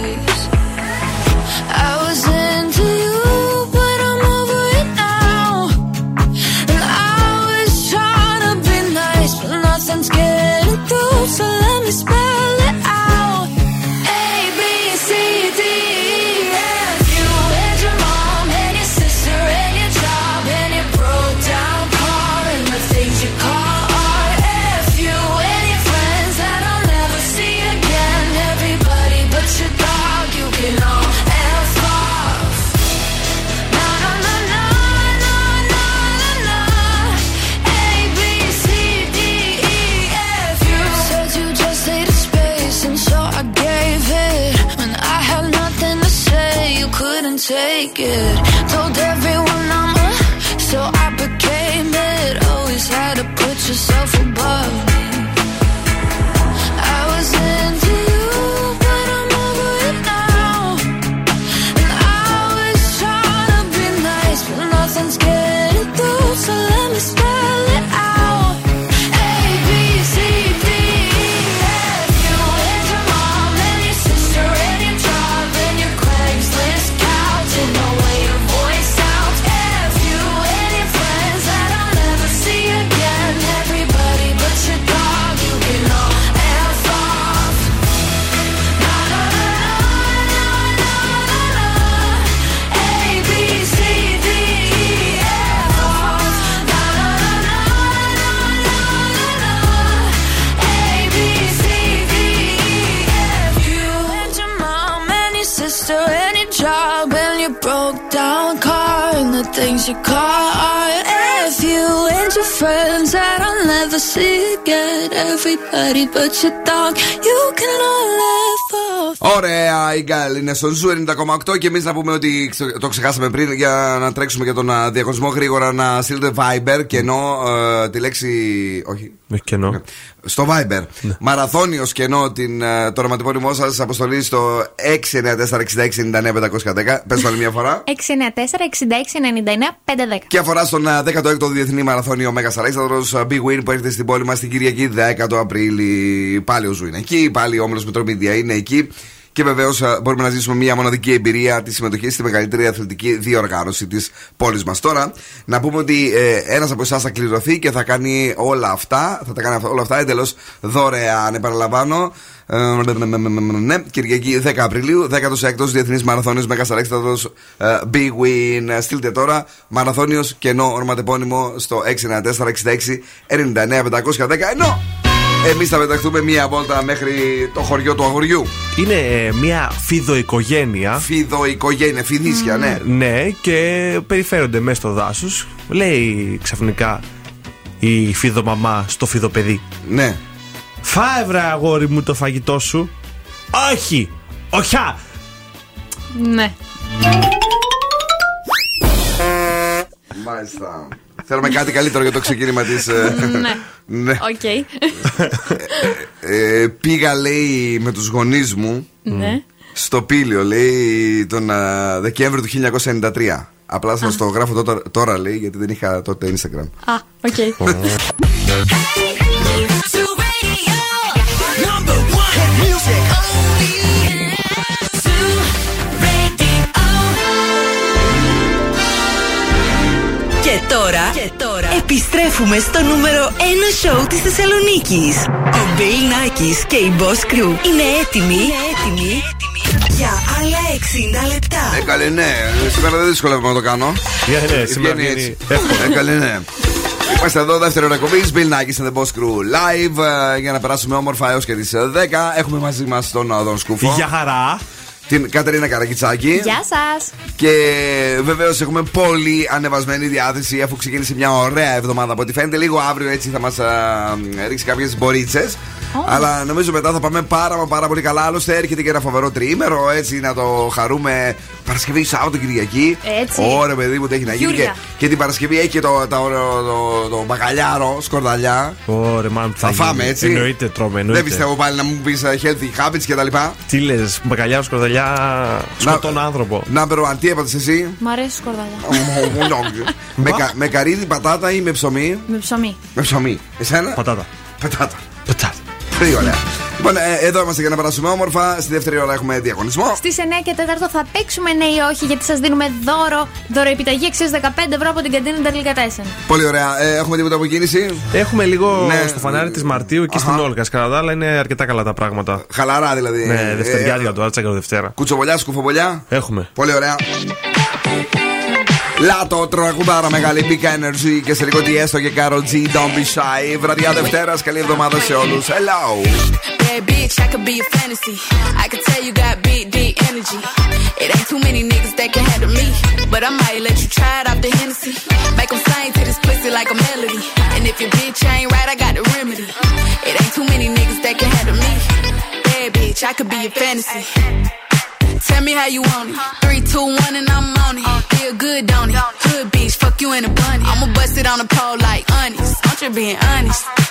good. The things you call art. F you and your friends that I'll never see again. Everybody but your dog, you can all F off. Ωραία, η Gayle είναι στον Zoo 90,8 και εμείς να πούμε ότι ξε- το ξεχάσαμε πριν για να τρέξουμε για τον α, διαγωνισμό γρήγορα να στείλετε Viber κενό ε, τη λέξη. Όχι. Έχει κενό. Στο Viber. Μαραθώνιος κενό την, ε, το ονοματεπώνυμό σας αποστολή στο 694-6699-510. Πες άλλη μια φορά. 694-6699-510. Και αφορά στον α, 16ο Διεθνή Μαραθώνιο Μέγα Αλέξανδρο bwin που έρχεται στην πόλη μας την Κυριακή 10 Απρίλη. Πάλι ο Zoo είναι εκεί, πάλι ο Όμιλος Metromedia είναι εκεί. Και βεβαίως μπορούμε να ζήσουμε μια μοναδική εμπειρία της συμμετοχής στη μεγαλύτερη αθλητική διοργάνωση της πόλης μας. Τώρα, να πούμε ότι ε, ένας από εσάς θα κληρωθεί και θα κάνει όλα αυτά, θα τα κάνει όλα αυτά εντελώς δωρεάν. Επαναλαμβάνω, ε, ναι, Κυριακή 10 Απριλίου, 16ο Διεθνής Μαραθώνιος Μέγα Αλέξανδρο Big Win. Στείλτε τώρα μαραθώνιος κενό ονοματεπώνυμο στο 694-66-99-510. Ενώ εμείς θα πεταχτούμε μία βόλτα μέχρι το χωριό του αγοριού. Είναι ε, μια φιδοοικογένεια. Φιδοοικογένεια, φιδίσια, ναι. Ναι, και περιφέρονται μέσα στο δάσος. Λέει ξαφνικά η φιδομαμά στο φιδοπαιδί. Ναι. Φάε βρε αγόρι μου το φαγητό σου. Όχι! Οχιά! Ναι. Μάλιστα. Θέλουμε κάτι καλύτερο για το ξεκίνημα της. Ναι. ναι. Οκ. Ε, πήγα, λέει, με τους γονείς μου Ναι. στο Πήλιο, λέει, τον α, Δεκέμβριο του 1993. Απλά σας το γράφω τώρα, τώρα, λέει, γιατί δεν είχα τότε Instagram. Α, οκ. Τώρα, και τώρα επιστρέφουμε στο νούμερο 1 σόου της Θεσσαλονίκης. Ο Bill Nakis και η Boss Crew είναι έτοιμοι, είναι έτοιμοι για άλλα 60 λεπτά. Ε, καλέ, ναι. Σήμερα δεν δυσκολεύομαι να το κάνω. Yeah, ναι, σήμερα Βγαίνει βγαίνει έτσι. Ε, καλέ, ναι. Είμαστε εδώ, δεύτερο εκπομπής. Bill Nackis and the Boss Crew live ε, για να περάσουμε όμορφα έως και τις 10. Έχουμε μαζί μας τον Αδόν Σκούφο. Για χαρά. Την Κατερίνα Καρακιτσάκη. Γεια σας. Και βεβαίως έχουμε πολύ ανεβασμένη διάθεση αφού ξεκίνησε μια ωραία εβδομάδα από ό,τι φαίνεται. Λίγο αύριο έτσι θα μας ρίξει κάποιες μπορίτσες. Αλλά νομίζω μετά θα πάμε πάρα μα πάρα πολύ καλά. Άλλωστε έρχεται και ένα φοβερό τριήμερο έτσι να το χαρούμε Παρασκευή, Σάββατο, Κυριακή. Έτσι. Ωραία, παιδί μου, τι έχει να γίνει. Και, Γιούρια. και την Παρασκευή έχει και το, το, το, το, το μπακαλιάρο, σκορδαλιά. Ωραία, μάλλον Θα φάμε, έτσι. Εννοείται, τρώμε. Δεν Εννοείται. πιστεύω πάλι να μου πεις healthy habits κτλ. Τι λες, μπακαλιά σκορδαλιά σκοτών άνθρωπο. Number one, τι έπατε εσύ; Μ' αρέσει η σκορδαλιά. με, κα- με καρύδι, πατάτα ή με ψωμί; Με ψωμί. Με ψωμί. Εσένα; Πατάτα. Πατάτα. Πατάτα. Πολύ ωραία. Λοιπόν, ε, εδώ είμαστε για να περάσουμε όμορφα. Στη δεύτερη ώρα έχουμε διαγωνισμό. Στις 9 και 4 θα παίξουμε ναι ή όχι, γιατί σας δίνουμε δώρο. Δωροεπιταγή αξία 15 ευρώ από την καντίνα Τερλικατέσεν. Πολύ ωραία. Ε, έχουμε τίποτα από κίνηση; Έχουμε λίγο Ναι. στο φανάρι της Μαρτίου εκεί στην Όλκα. Κατά τα άλλα είναι αρκετά καλά τα πράγματα. Χαλαρά δηλαδή. Ναι, Δευτεριάτικα Ε, του Άρτσακα Δευτέρα. Κουτσοβολιά, σκουφοβολιά. Έχουμε. Πολύ ωραία. Λάτο, τραγουδάρα μεγάλη Big Energy και σε λίγο τι έστω και Carol G. Don't be shy. Βραδιά Δευτέρα, καλή εβδομάδα σε όλου. Hello. Bad bitch, I could be a fantasy. I could tell you got big, deep energy. It ain't too many niggas that can handle me. But I might let you try it off the Hennessy. Make them sing to this pussy like a melody. And if your bitch ain't right, I got the remedy. It ain't too many niggas that can handle me. Bad bitch, I could be a fantasy. Tell me how you want it. Three, two, one, and I'm on it. Uh. Feel good, don't it? Hood bitch, fuck you in a bunny. I'ma bust it on the pole like honest. I'm just being honest.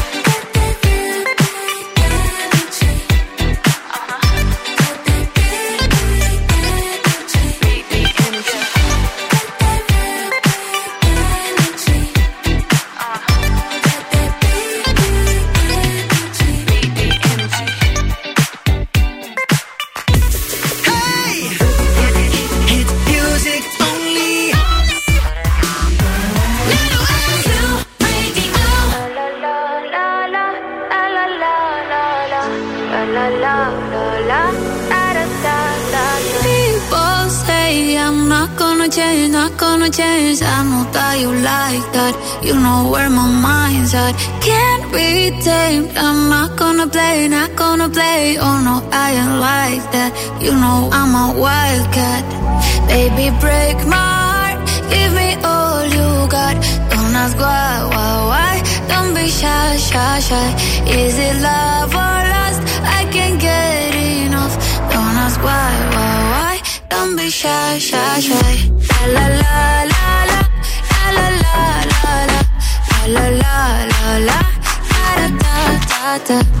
Play, not gonna play. Oh no, I ain't like that. You know I'm a wildcat. Baby, break my heart. Give me all you got. Don't ask why, why, why. Don't be shy, shy, shy. Is it love or lust? I can't get enough. Don't ask why, why, why. Don't be shy, shy, shy. La la la la la la la la la la la la la la da da da da da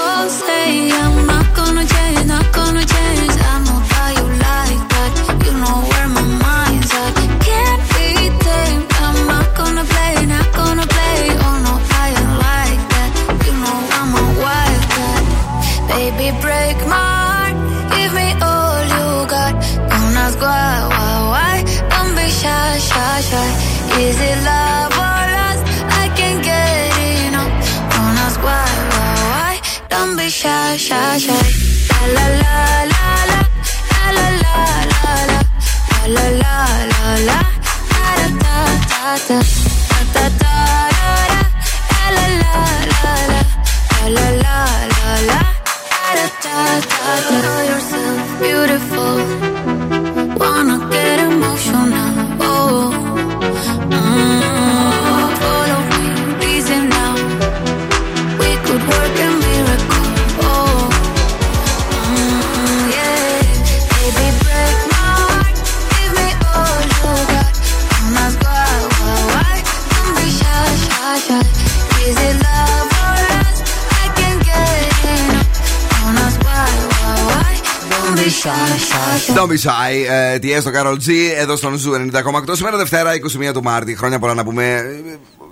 Don't be shy, ε, Tiësto, Karol G, εδώ στον Zoo 90,8. Σήμερα Δευτέρα 21 του Μάρτη. Χρόνια πολλά να πούμε ε,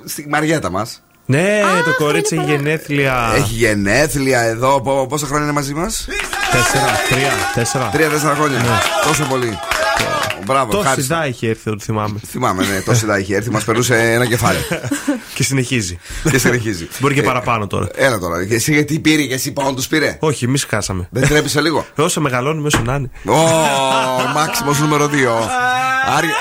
στη Μαριέτα μας. Ναι, το κορίτσι έχει γενέθλια. Έχει γενέθλια εδώ. Πο- Πόσα χρόνια είναι μαζί μας; Τέσσερα, τρία, τέσσερα. Τρία-τέσσερα χρόνια. Τόσο πολύ. Μπράβο, Τόση ευχάριστο. τόση δα είχε έρθει, το θυμάμαι. Θυμάμαι, ναι, τόση δα είχε έρθει. Μας περνούσε ένα κεφάλι. Και συνεχίζει. και συνεχίζει. Μπορεί και παραπάνω τώρα. Έλα τώρα. Και εσύ γιατί πήρε και εσύ πάνω τους πήρε; Όχι, εμείς χάσαμε. Δεν ντρέπεσαι λίγο; Όσο μεγαλώνουμε, όσο να είναι. Ω, μάξιμος νούμερο 2.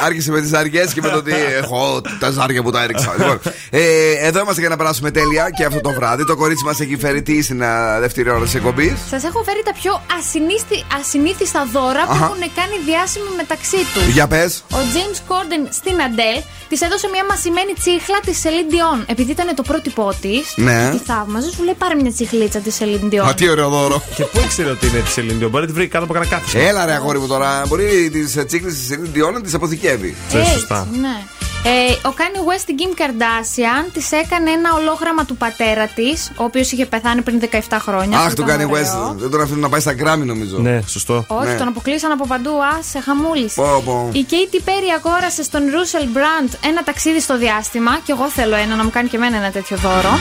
Άρχισε με τις αργέ και με το ότι έχω τα ζάρια που τα έριξα. Λοιπόν, ε, εδώ είμαστε για να περάσουμε τέλεια και αυτό το βράδυ. Το κορίτσι μας έχει φέρει τι στην α, δεύτερη ώρα της εκπομπής. Σας έχω φέρει τα πιο ασυνήθι- ασυνήθιστα δώρα που Αχα. έχουν κάνει διάσημοι μεταξύ τους. Για πες. Ο James Corden στην Αντέλ της έδωσε μια μασημένη τσίχλα της Celine Dion. Επειδή ήταν το πρότυπό της. Ναι. Τη θαύμαζε, σου λέει πάρε μια τσιχλίτσα της Celine Dion. Α, τι ωραίο δώρο. Και πού ήξερε ότι είναι της Σελήνδιο. Μπορεί να τη βρει κάτω από κανένα κάθισμα. Έλα ρε αγόρι μου τώρα. Μπορεί τι τσίκλε της Celine Dion να τι αποθηκεύει. Έτσι, Ναι. Ε, ο Kanye West στην Kim Kardashian της έκανε ένα ολόγραμμα του πατέρα της, ο οποίος είχε πεθάνει πριν 17 χρόνια. Αχ, Αυτό τον ήταν κάνει ωραίο. West. Δεν τον αφήνουν να πάει στα γκράμμι νομίζω. Ναι, σωστό. Όχι, Ναι. τον αποκλείσαν από παντού. Α, σε χαμούλησε. Πω, πω. Η Katy Perry αγόρασε στον Russell Brand ένα ταξίδι στο διάστημα. Και εγώ θέλω ένα να μου κάνει και εμένα ένα τέτοιο δώρο.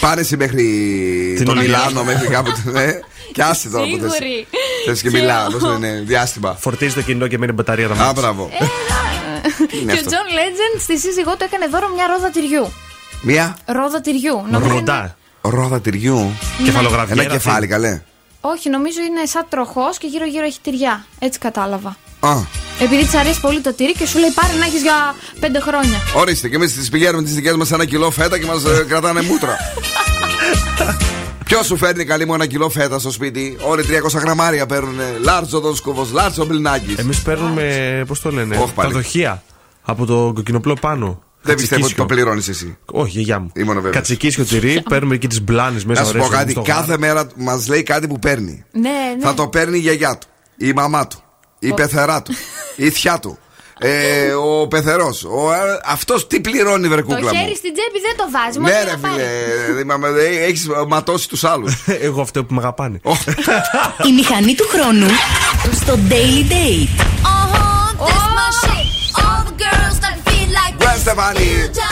Πάρε εσύ μέχρι Την το Ολυμπία. Μιλάνο, μέχρι κάπου. Ναι. Και άσε τώρα που θες. Σίγουρη. Θες και Και Μιλάνο, ο- πώς το λένε, διάστημα. Φορτίζει το κινητό και μένει μπαταρία τα Α, μάτια. μπράβο. Είναι και ο αυτό; Τζον Legend στη σύζυγό του έκανε δώρο μια ρόδα τυριού. Μία Ρόδα τυριού. Νομίζω είναι- Ροντά. ρόδα τυριού. Κεφαλογραφιέρα Ένα αυτή. κεφάλι, καλέ. Όχι, νομίζω είναι σαν τροχός και γύρω-γύρω έχει τυριά. Έτσι κατάλαβα. Α, Επειδή της αρέσει πολύ το τυρί και σου λέει πάρε να έχεις για πέντε χρόνια. ορίστε και εμείς τις πηγαίνουμε τις δικές μας ένα κιλό φέτα και μας κρατάνε μούτρα. Ποιος σου φέρνει καλή μου ένα κιλό φέτα στο σπίτι, Όλοι 300 γραμμάρια παίρνουν. Λάρτσο τον σκουβό, λάρτσο μπλινάκι. Εμείς παίρνουμε, πώς το λένε, Όχι τα πάλι. δοχεία από το κοκκινοπλό πάνω. Δεν πιστεύω ότι το Κατσικίσιο. πληρώνεις εσύ. Όχι, γιαγιά μου. Ήμουν βέβαιος. Κατσικίσιο τυρί, παίρνουμε εκεί τις μπλάνες μέσα Να σου πω ωραίες, κάτι, στο κάθε γάλα. μέρα μας λέει κάτι που παίρνει. Ναι, ναι. Θα το παίρνει η γιαγιά του, η μαμά του, η πεθερά του, η θιά του, ε, ο πεθερός. Αυτός τι πληρώνει, βρε Το κούκλα μου; χέρι στην τσέπη δεν το βάζει. μόνο Ναι, για ρε να πάρει. φίλε, έχεις ματώσει τους άλλους. Εγώ αυτό που με αγαπάνε. Η μηχανή του χρόνου στο Daily Date. Uh-huh, that's my shit. All the girls start to feel like Gwen this.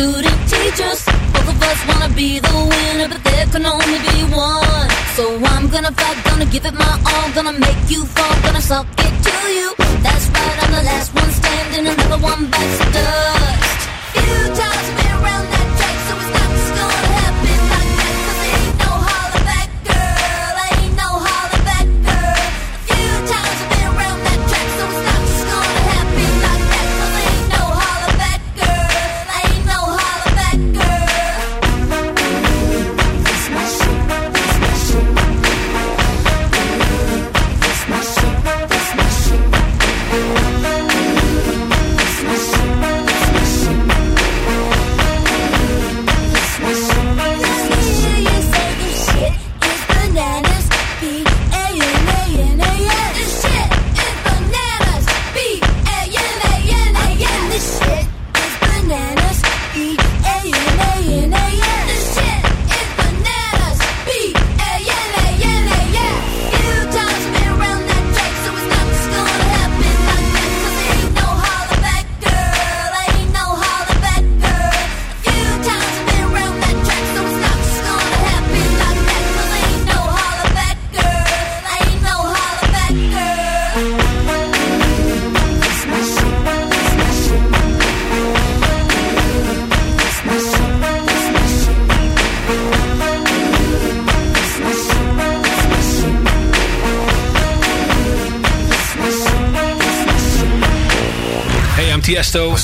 student teachers. Both of us wanna be the winner, but there can only be one. So I'm gonna fight, gonna give it my all, gonna make you fall, gonna suck it to you. That's right, I'm the last one standing, another one bites the dust. Times I've been around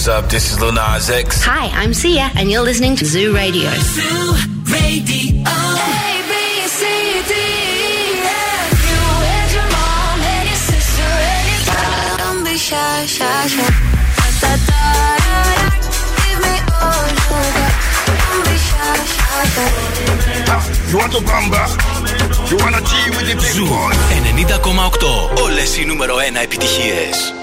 What's up? This is Lil Nas X. Hi, I'm Sia, and you're listening to Zoo Radio. Zoo Radio. A, B, C, D, E, F. You and your mom and your sister and your dad. Don't be shy, shy, shy. Da, da, da, da, da. Give me all you got. Don't be shy, shy, shy. You want to bamba? You wanna G with the big Ζου boys? 90,8. Όλες οι νούμερο 1 επιτυχίες.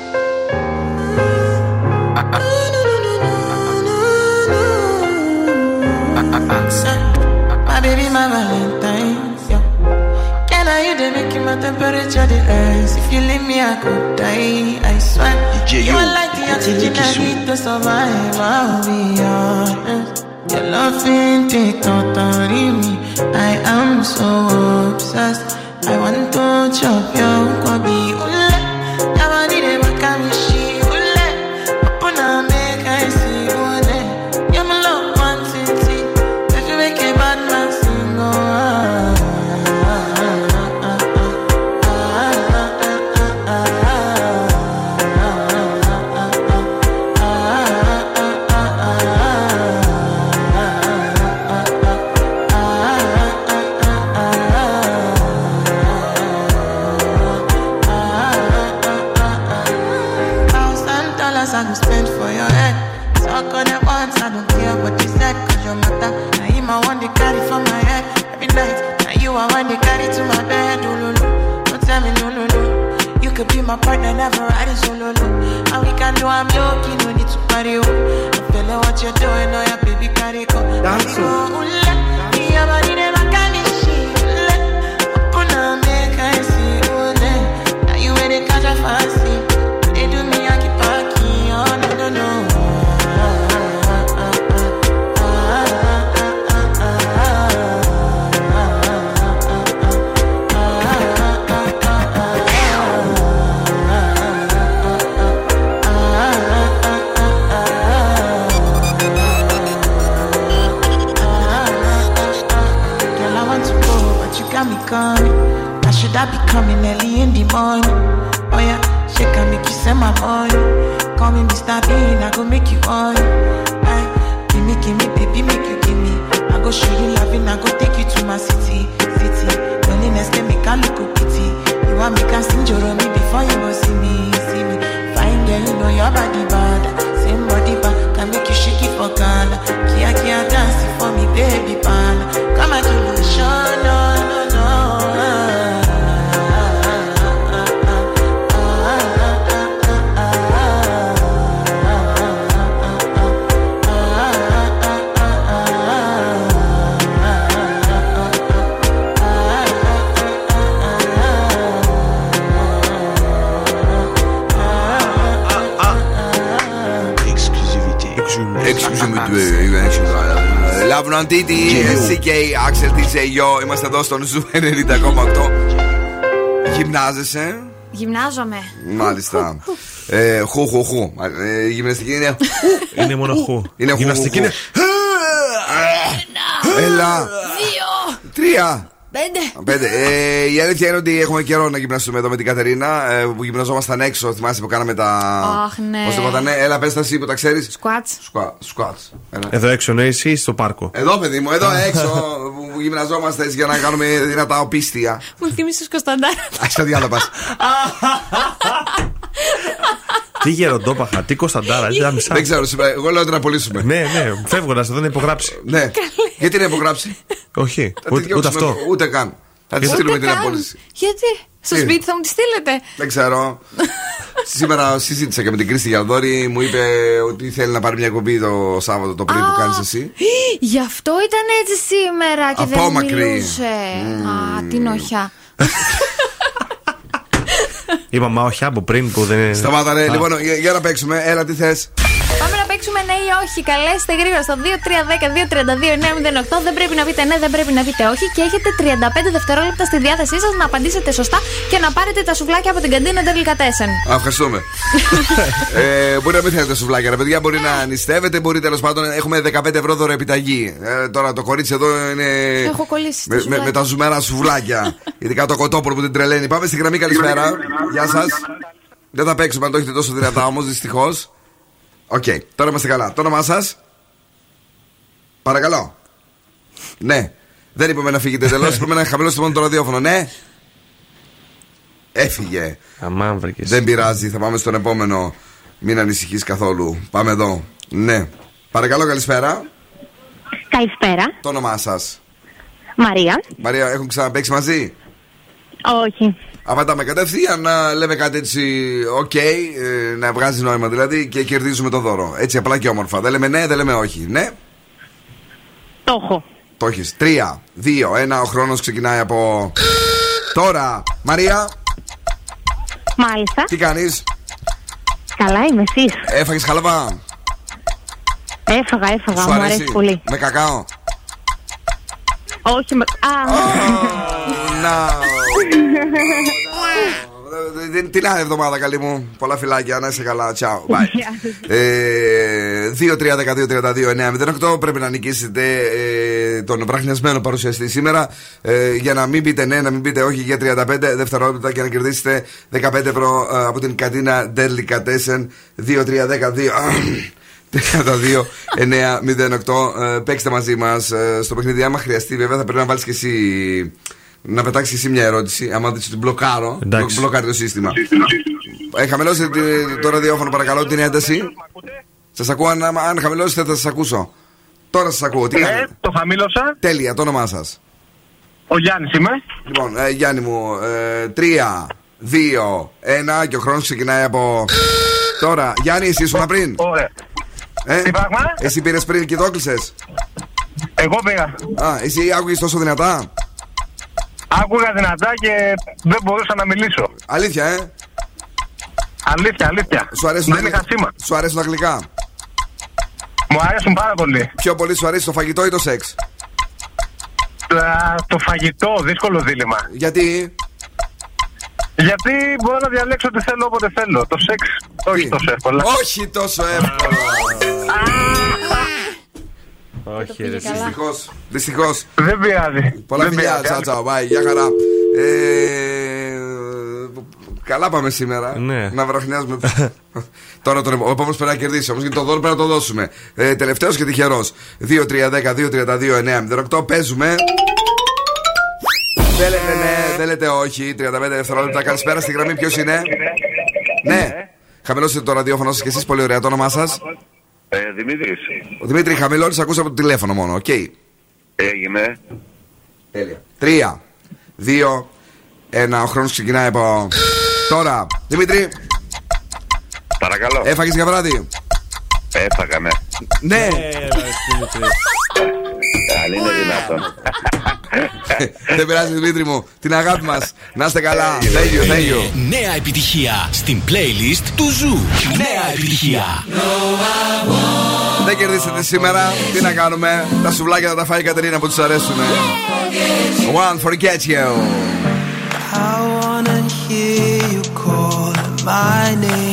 Temperature the rise? If you leave me, I could die. I swear. DJ you are like the oxygen I need to survive. I'll be honest. Your loving take totally me. I am so obsessed. I want to chop your kwabi. But you got me coming. I should I be coming early in the morning? Oh yeah, she can make you send my money. Call me Mr. Bean, I go make you on. Aye, give me, give me, baby, make you give me. I go show you loving, I go take you to my city, city. Loneliness can make a look pity. You want me can sing me before you go see me, see me. Fine girl, you know your body bad. Same body bad, can make you shake it for Ghana. Kia kia dance for me, baby pan. Come and do Love Nwantiti, CKay, Axel, DJ Yo. Είμαστε εδώ στον Zoo 90,8. Γυμνάζεσαι; Γυμνάζομαι. Μάλιστα. Ε, Χου, χου, χου. Ε, Η γυμναστική είναι. Είναι μόνο χου. Είναι χου, Γυμναστική χου, είναι. Έλα. Δύο. Τρία. Πέντε. Πέντε. Ε, η αλήθεια είναι ότι έχουμε καιρό να γυμναστούμε εδώ με την Κατερίνα. Ε, που γυμναζόμασταν έξω. Θυμάσαι που κάναμε τα. Αχ, ναι. Πώς το είπατε, Έλα, πες τα εσύ που τα ξέρεις. Squat. Σκουάτ. Εδώ έξω ναι, εσύ ή στο πάρκο. Εδώ, παιδί μου, εδώ έξω που γυμναζόμαστε έτσι για να κάνουμε δυνατά οπίστια. Μου θύμισες Κωνσταντάρα. Α τα διάλογας πα. Τι γεροντόπαχα, τι Κωνσταντάρα, τι μισά. Δεν ξέρω, σήμερα, εγώ λέω ότι να απολύσουμε. Ναι, ναι, φεύγοντας εδώ να υπογράψει. Ναι. Γιατί να υπογράψει; Όχι, Θα τη ούτε, ούτε διώξουμε, αυτό. Ούτε καν. Θα τη Γιατί; στείλουμε Ούτε την καν. απόλυση. Γιατί; Στο Τι; σπίτι θα μου τη στείλετε; Δεν ξέρω. Σήμερα συζήτησα και με την Κρίστη Γιανδόρη. Μου είπε ότι θέλει να πάρει μια κομπή το Σάββατο το πρωί που κάνεις εσύ. Γι' αυτό ήταν έτσι σήμερα και δεν μου Απόμακρη. μιλούσε. Α, τι νοχιά. Η μαμά όχι από πριν που δεν. Σταμάτα, ρε. Α. Λοιπόν, για, για να παίξουμε. Έλα, τι θες; Πάμε να παίξουμε ναι ή όχι. Καλέστε γρήγορα στο 2310-232-908. Δεν πρέπει να πείτε ναι, δεν πρέπει να πείτε όχι. Και έχετε 35 δευτερόλεπτα στη διάθεσή σας να απαντήσετε σωστά και να πάρετε τα σουβλάκια από την καντίνα Delicatessen. Α, ευχαριστούμε. ε, μπορεί να μην θέλετε σουβλάκια, ρε παιδιά. Μπορεί να νηστεύετε. Μπορεί τέλος πάντων. Έχουμε 15 ευρώ δώρο επιταγή. Ε, τώρα το κορίτσι εδώ είναι. Έχω κολλήσει στα με, με, σουβλάκια. με τα ζουμερά σουβλάκια. Ειδικά το κοτόπουλο που την τρελαίνει. Πάμε στη γραμμή, καλησπέρα. Γεια σας. Δεν θα παίξουμε αν το έχετε τόσο δυνατά όμως, δυστυχώς. Οκ, τώρα είμαστε καλά. Το όνομά σας; Παρακαλώ. Ναι. Δεν είπαμε να φύγετε τελείως. Είπαμε να χαμηλώσετε μόνο το ραδιόφωνο. Ναι. Έφυγε. Αμάν βρήκες. Δεν πειράζει, θα πάμε στον επόμενο. Μην ανησυχείς καθόλου. Πάμε εδώ. Ναι. Παρακαλώ, καλησπέρα. Καλησπέρα. Το όνομά σας; Μαρία. Μαρία, έχουμε ξαναπαίξει μαζί; Όχι. Απαντάμε κατευθείαν να λέμε κάτι έτσι, οκ, ε, να βγάζει νόημα δηλαδή και κερδίζουμε το δώρο. Έτσι απλά και όμορφα. Δεν λέμε ναι, δεν λέμε όχι. Ναι. Το έχω. Το έχεις. Τρία, δύο, ένα. Ο χρόνος ξεκινάει από. Τώρα, Μαρία, Μάλιστα. τι κάνεις; Καλά είμαι εσείς; Έφαγες χαλαβά; Έφαγα, έφαγα. Σου Μου αρέσει; αρέσει πολύ. Με κακάο; Όχι με... Α, Να. Δεν- Την άλλη εβδομάδα, καλή μου. Πολλά φιλάκια, να είσαι καλά. Τσάου. Bye. Ε, 2-3-12-32-9-08 πρέπει να νικήσετε ε, τον βραχνιασμένο παρουσιαστή σήμερα. Ε, για να μην πείτε ναι, να μην πείτε όχι για 35 δευτερόλεπτα και να κερδίσετε 15 ευρώ ε, από την κατίνα Delicatessen 2-3-10-2. 32-908. Ε, παίξτε μαζί μας στο παιχνίδι. Άμα χρειαστεί, βέβαια, θα πρέπει να βάλεις και εσύ. Να πετάξεις εσύ μια ερώτηση. Άμα δει ότι μπλοκάρω, Εντάξει. μπλοκάρει το σύστημα. Ε, χαμηλώστε τη- το ραδιόφωνο, παρακαλώ, την ένταση. Σας ακούω, αν, αν χαμηλώσετε, θα σας ακούσω. Τώρα σας ακούω. Τι Ναι, κάνετε; το χαμήλωσα. Τέλεια, το όνομά σας. Ο Γιάννης είμαι. Λοιπόν, ε, Γιάννη μου, ε, τρία, δύο, ένα και ο χρόνος ξεκινάει από. Τώρα, Γιάννη, εσύ ήσουν πριν; Ωραία. Ε, Τι πράγμα; Εσύ πήρες πριν και το έκλεισες; Εγώ πήγα. Α, εσύ άκουγες τόσο δυνατά; Άκουγα δυνατά και δεν μπορούσα να μιλήσω. Αλήθεια, ε. Αλήθεια, αλήθεια. Σου αρέσουν, Δεν τα... είχα σήμα. σου αρέσουν τα αγγλικά. Μου αρέσουν πάρα πολύ. Πιο πολύ σου αρέσει το φαγητό ή το σεξ; Τα- Το φαγητό, δύσκολο δίλημα. Γιατί; Γιατί μπορώ να διαλέξω τι θέλω όποτε θέλω. Το σεξ, όχι τόσο εύκολα. Όχι τόσο εύκολα. Όχι, ρε. Δυστυχώς. Δυστυχώς. Δεν πειράζει. Πολλά Δεν φιλιά, πειράζει. τσαου τσαου, bye, γεια χαρά. Ε, καλά πάμε σήμερα. Ναι. Να βραχνιάζουμε. Τώρα τον επο- ο επόμενος πρέπει να κερδίσει όμως γιατί το δώρο πρέπει να το δώσουμε. Ε, Τελευταίος και τυχερός. 2-3-10-2-32-9-08. Παίζουμε. Θέλετε ναι, θέλετε όχι. 35 δευτερόλεπτα. Καλησπέρα στη γραμμή. Ποιος είναι; Ναι. Χαμηλώστε το ραδιόφωνο σας και εσείς. Πολύ ωραία το όνομά σας. Ε, Δημήτρης, Ο Δημήτρης. Χαμηλώνεις, ακούς από το τηλέφωνο μόνο. Οκ. έγινε. Τέλεια. Τρία, δύο, ένα. Ο χρόνος ξεκινάει από. Τώρα. Δημήτρη, Παρακαλώ. έφαγες για βράδυ. Έφαγα, ναι. Ναι. Αν είναι δυνατόν. Δεν πειράζει, Δημήτρη μου. Την αγάπη μας. Να είστε καλά. Thank you, thank you. Νέα επιτυχία στην playlist του Zoo. Νέα επιτυχία. Δεν κερδίσετε σήμερα. Τι να κάνουμε. Τα σουβλάκια θα τα φάει η Κατερίνα που τους αρέσουν. One forget you. I wanna hear you call my name.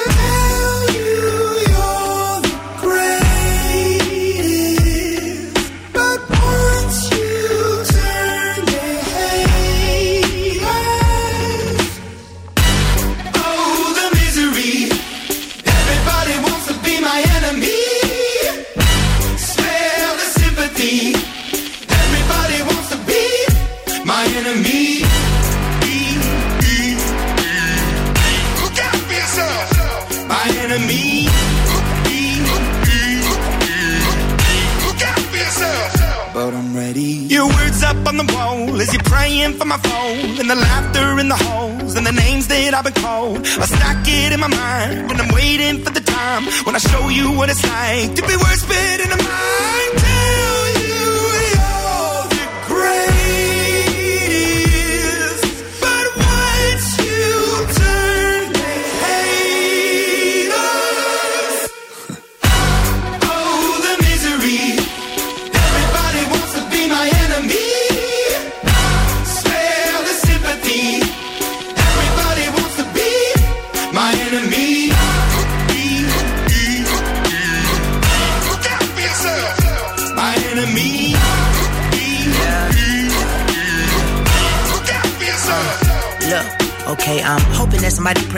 what it's like to be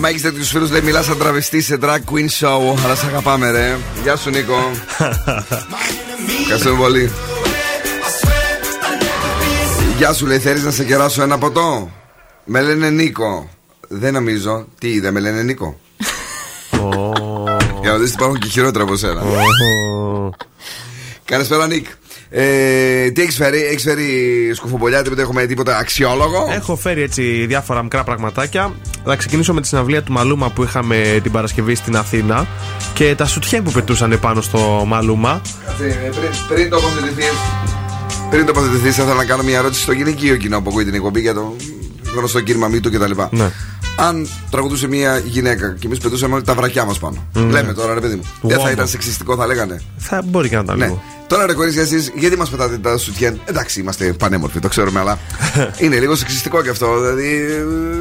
Άμα έχεις τέτοιους φίλους, λέει μιλάς σαν τραβεστή σε drag queen show. Αλλά σε αγαπάμε, ρε. Γεια σου, Νίκο. Ευχαριστούμε πολύ. Γεια σου, λέει, θέλεις να σε κεράσω ένα ποτό; Με λένε Νίκο. Δεν νομίζω. Τι, δεν με λένε Νίκο. Για να δεις υπάρχουν και χειρότερα από σένα. Καλησπέρα, Νίκ. Ε, τι έχεις φέρει, έχεις φέρει σκουφομπολιά, τίποτα έχουμε τίποτα αξιόλογο; Έχω φέρει έτσι διάφορα μικρά πραγματάκια. Θα ξεκινήσω με τη συναυλία του Μαλούμα που είχαμε την Παρασκευή στην Αθήνα και τα σουτιέν που πετούσαν πάνω στο Μαλούμα. Κάτσε, ε, πριν, πριν το τοποθετηθείς, πριν τοποθετηθείς, θα ήθελα να κάνω μια ερώτηση στο γυναικείο κοινό που ακούει την εκπομπή για το γνωστό κίνημα μύτου κτλ. Ναι. Αν τραγουδούσε μια γυναίκα και εμείς πετούσαμε όλοι τα βρακιά μας πάνω. Ναι. Λέμε τώρα, ρε παιδί μου. Δεν θα Γόμο. ήταν σεξιστικό, θα λέγανε. Θα μπορεί και να τα Ναι. λίγο. Τώρα ρε κορίτσια, εσείς γιατί μας πετάτε τα σουτιέν; Εντάξει, είμαστε πανέμορφοι, το ξέρουμε, αλλά είναι λίγο σεξιστικό και αυτό. Δηλαδή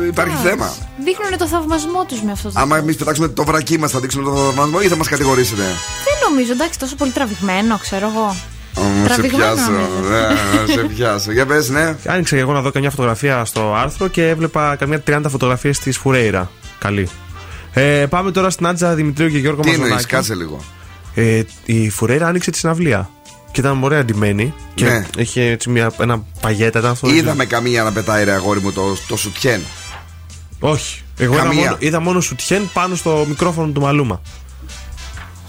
ε, υπάρχει θέμα. Δείχνουν το θαυμασμό τους με αυτό το. Άμα εμείς πετάξουμε το βρακί μας, θα δείξουμε το θαυμασμό ή θα μας κατηγορήσετε. Δεν νομίζω, εντάξει, τόσο πολύ τραβηγμένο, ξέρω εγώ. Ω, Να σε Τραβηγμένο πιάσω. νομίζω. Ναι, να σε πιάσω. Για πες, ναι. Άνοιξα και εγώ να δω καμιά φωτογραφία στο άρθρο και έβλεπα καμιά 30 φωτογραφίες της Φουρέιρα. Καλή. Ε, πάμε τώρα στην Άντζα Δημητρίου και Γιώργο Τι εννοείς, Μαζονάκη. κάτσε λίγο. Ε, η Φουρέιρα άνοιξε τη συναυλία. Και ήταν ωραία αντιμένη. Και Ναι. είχε έτσι μια, ένα παγέτα. Ήταν αυτό. Είδαμε καμία να πετάει ρε αγόρι μου το, το σουτιέν. Όχι. Εγώ είδα Καμία. μόνο, είδα μόνο σουτιέν πάνω στο μικρόφωνο του Μαλούμα.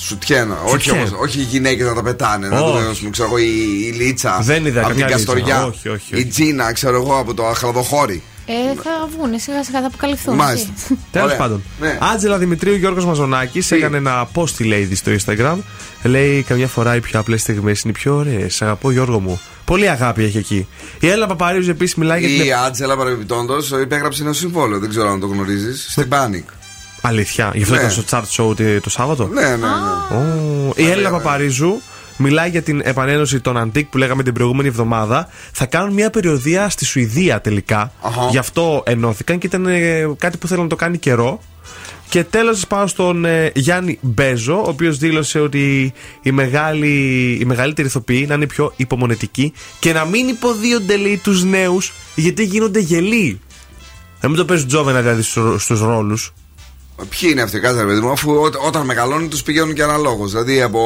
Σουτιέν. Όχι, Σουτιέν. όμως, όχι οι γυναίκες να τα πετάνε. Να Όχι. το ας πούμε, ξέρω εγώ, η, η Λίτσα. Δεν είδα από την καμιά Λίτσα. Καστοριά. Όχι, όχι, Η όχι. Τζίνα, ξέρω εγώ, από το Αχλαδοχώρι. Ε, θα βγουν σιγά σιγά, θα αποκαλυφθούν. Μάλιστα. έτσι. Τέλος Ωραία. πάντων. Ναι. Άντζελα Δημητρίου Γιώργος Μαζονάκης έκανε ένα post τη Lady στο Instagram. Λέει: Καμιά φορά οι πιο απλές στιγμές είναι οι πιο ωραίες. Αγαπώ Γιώργο μου. Πολύ αγάπη έχει εκεί. Η Έλληνα Παπαρίζου επίσης μιλάει για την. Η Άντζελα παρεμπιπτόντω υπέγραψε ένα συμβόλαιο. Δεν ξέρω αν το γνωρίζεις. Στην Panic. Αλήθεια. Γι' αυτό Ναι. ήταν στο chart show το- το Σάββατο; Ναι, ναι, ναι. Ω, Η Έλληνα Παπαρίζου μιλάει για την επανένωση των Αντίκ που λέγαμε την προηγούμενη εβδομάδα. Θα κάνουν μια περιοδία στη Σουηδία τελικά. Αχα. Γι' αυτό ενώθηκαν και ήταν ε, κάτι που θέλουν να το κάνει καιρό. Και τέλος πάω στον ε, Γιάννη Μπέζο, ο οποίος δήλωσε ότι η, μεγάλη, η μεγαλύτερη ηθοποιοί να είναι πιο υπομονετικοί και να μην υποδίονται, λέει, τους νέους γιατί γίνονται γελοί. Να μην το παίζουν τζόβενα δηλαδή στους ρόλους. Ποιοι είναι αυτοί, κάθε ρε παιδί μου, αφού ό- όταν μεγαλώνουν τους πηγαίνουν και αναλόγως. Δηλαδή από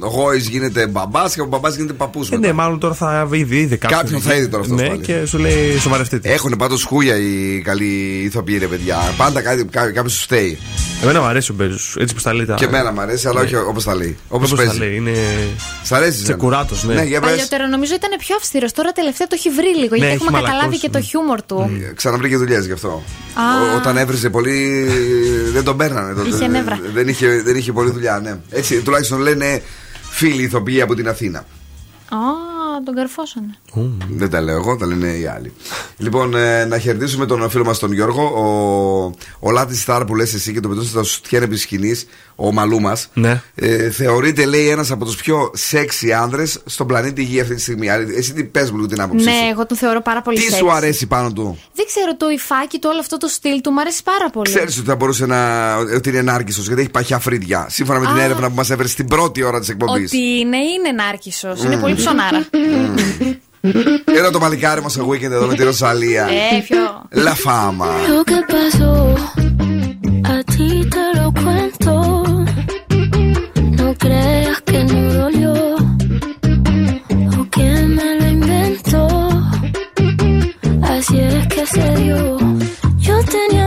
γόης γίνεται μπαμπάς και από μπαμπάς γίνεται παππούς. Ε, ναι, μάλλον τώρα θα είδε ήδη κάποιον. Κάποιον θα είδε τώρα αυτός. Ναι, και σου λέει σοβαρευτείτε. Έχουν πάντως χούλια οι καλοί ηθοποιοί, ρε παιδιά. Πάντα κάτι, κά, κάποιος του φταίει. Εμένα μου αρέσει ο Μπέζος, έτσι που τα λέει. τα- Και εμένα μου αρέσει, αλλά Ναι. όχι όπως τα λέει. Όπως Όπως τα παίζει. λέει, είναι. Σ' αρέσει. Τσεκουράτο, ναι. Ναι, για πες. Παλιότερα νομίζω ήταν πιο αυστηρός. Τώρα τελευταία το έχει βρει λίγο. γιατί έχει έχουμε καταλάβει μαλακώσει, και το χιούμορ του. Ξαναβρήκε δουλειές γι' αυτό. Α. Ό- όταν έβριζε πολύ, δεν τον παίρνανε. τότε. Είχε νεύρα. Δεν είχε, δεν είχε πολλή δουλειά, ναι. Έτσι τουλάχιστον λένε φίλοι ηθοποιοί από την Αθήνα. Α, τον καρφώσανε. Δεν τα λέω εγώ, τα λένε οι άλλοι. λοιπόν, ε, να χαιρετήσουμε τον φίλο μας τον Γιώργο. Ο, ο Λάτι Σταρ που λες εσύ και το πετούσες στα σουτιέν επί σκηνής, ο μαλού μας. Ναι. Ε, θεωρείται, λέει, ένας από τους πιο σεξι άνδρες στον πλανήτη Γη αυτή τη στιγμή. Άρα, Εσύ τι πες μου λίγο την άποψή Ναι, σου; εγώ τον θεωρώ πάρα πολύ Τι sexy. σου αρέσει πάνω του; Δεν ξέρω, το υφάκι του, όλο αυτό το στυλ του μου αρέσει πάρα πολύ. Ξέρεις ότι θα μπορούσε να. ότι είναι ενάρκησος γιατί έχει παχιά φρύδια. Σύμφωνα με την Α. έρευνα που μας έφερε στην πρώτη ώρα της εκπομπής. Ότι είναι, είναι νάρκισο. Είναι πολύ ψωνάρα. Era το παλικάρι μα στο weekend εδώ με τη Ρωσαλία. ε, ποιο. La fama. Lo que pasó, a ti te lo cuento. No creas que no dolió o que me lo inventó. Así es que se dio. Yo tenía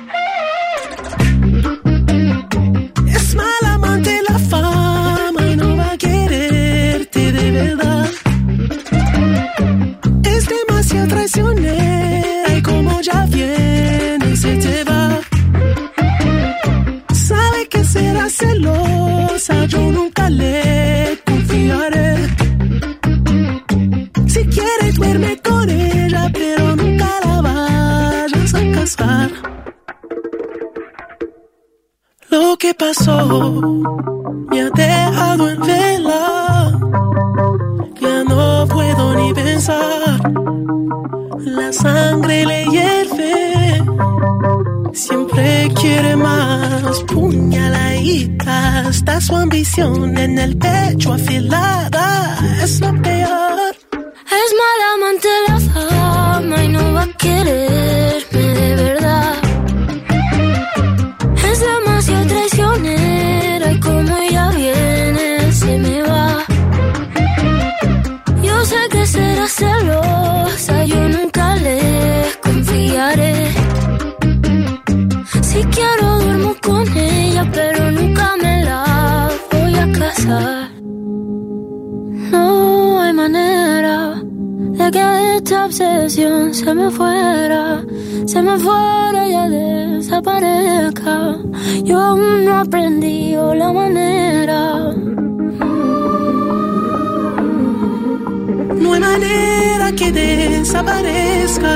que pasó me ha dejado en vela. Ya no puedo ni pensar. La sangre le hierve. Siempre quiere más puñaladita. Está su ambición en el pecho afilada. Es lo peor. Es mala amante la fama y no va a querer. con ella, pero nunca me la voy a casar. No hay manera de que esta obsesión se me fuera, se me fuera y ya desaparezca. Yo aún no aprendí la manera. No hay manera que desaparezca.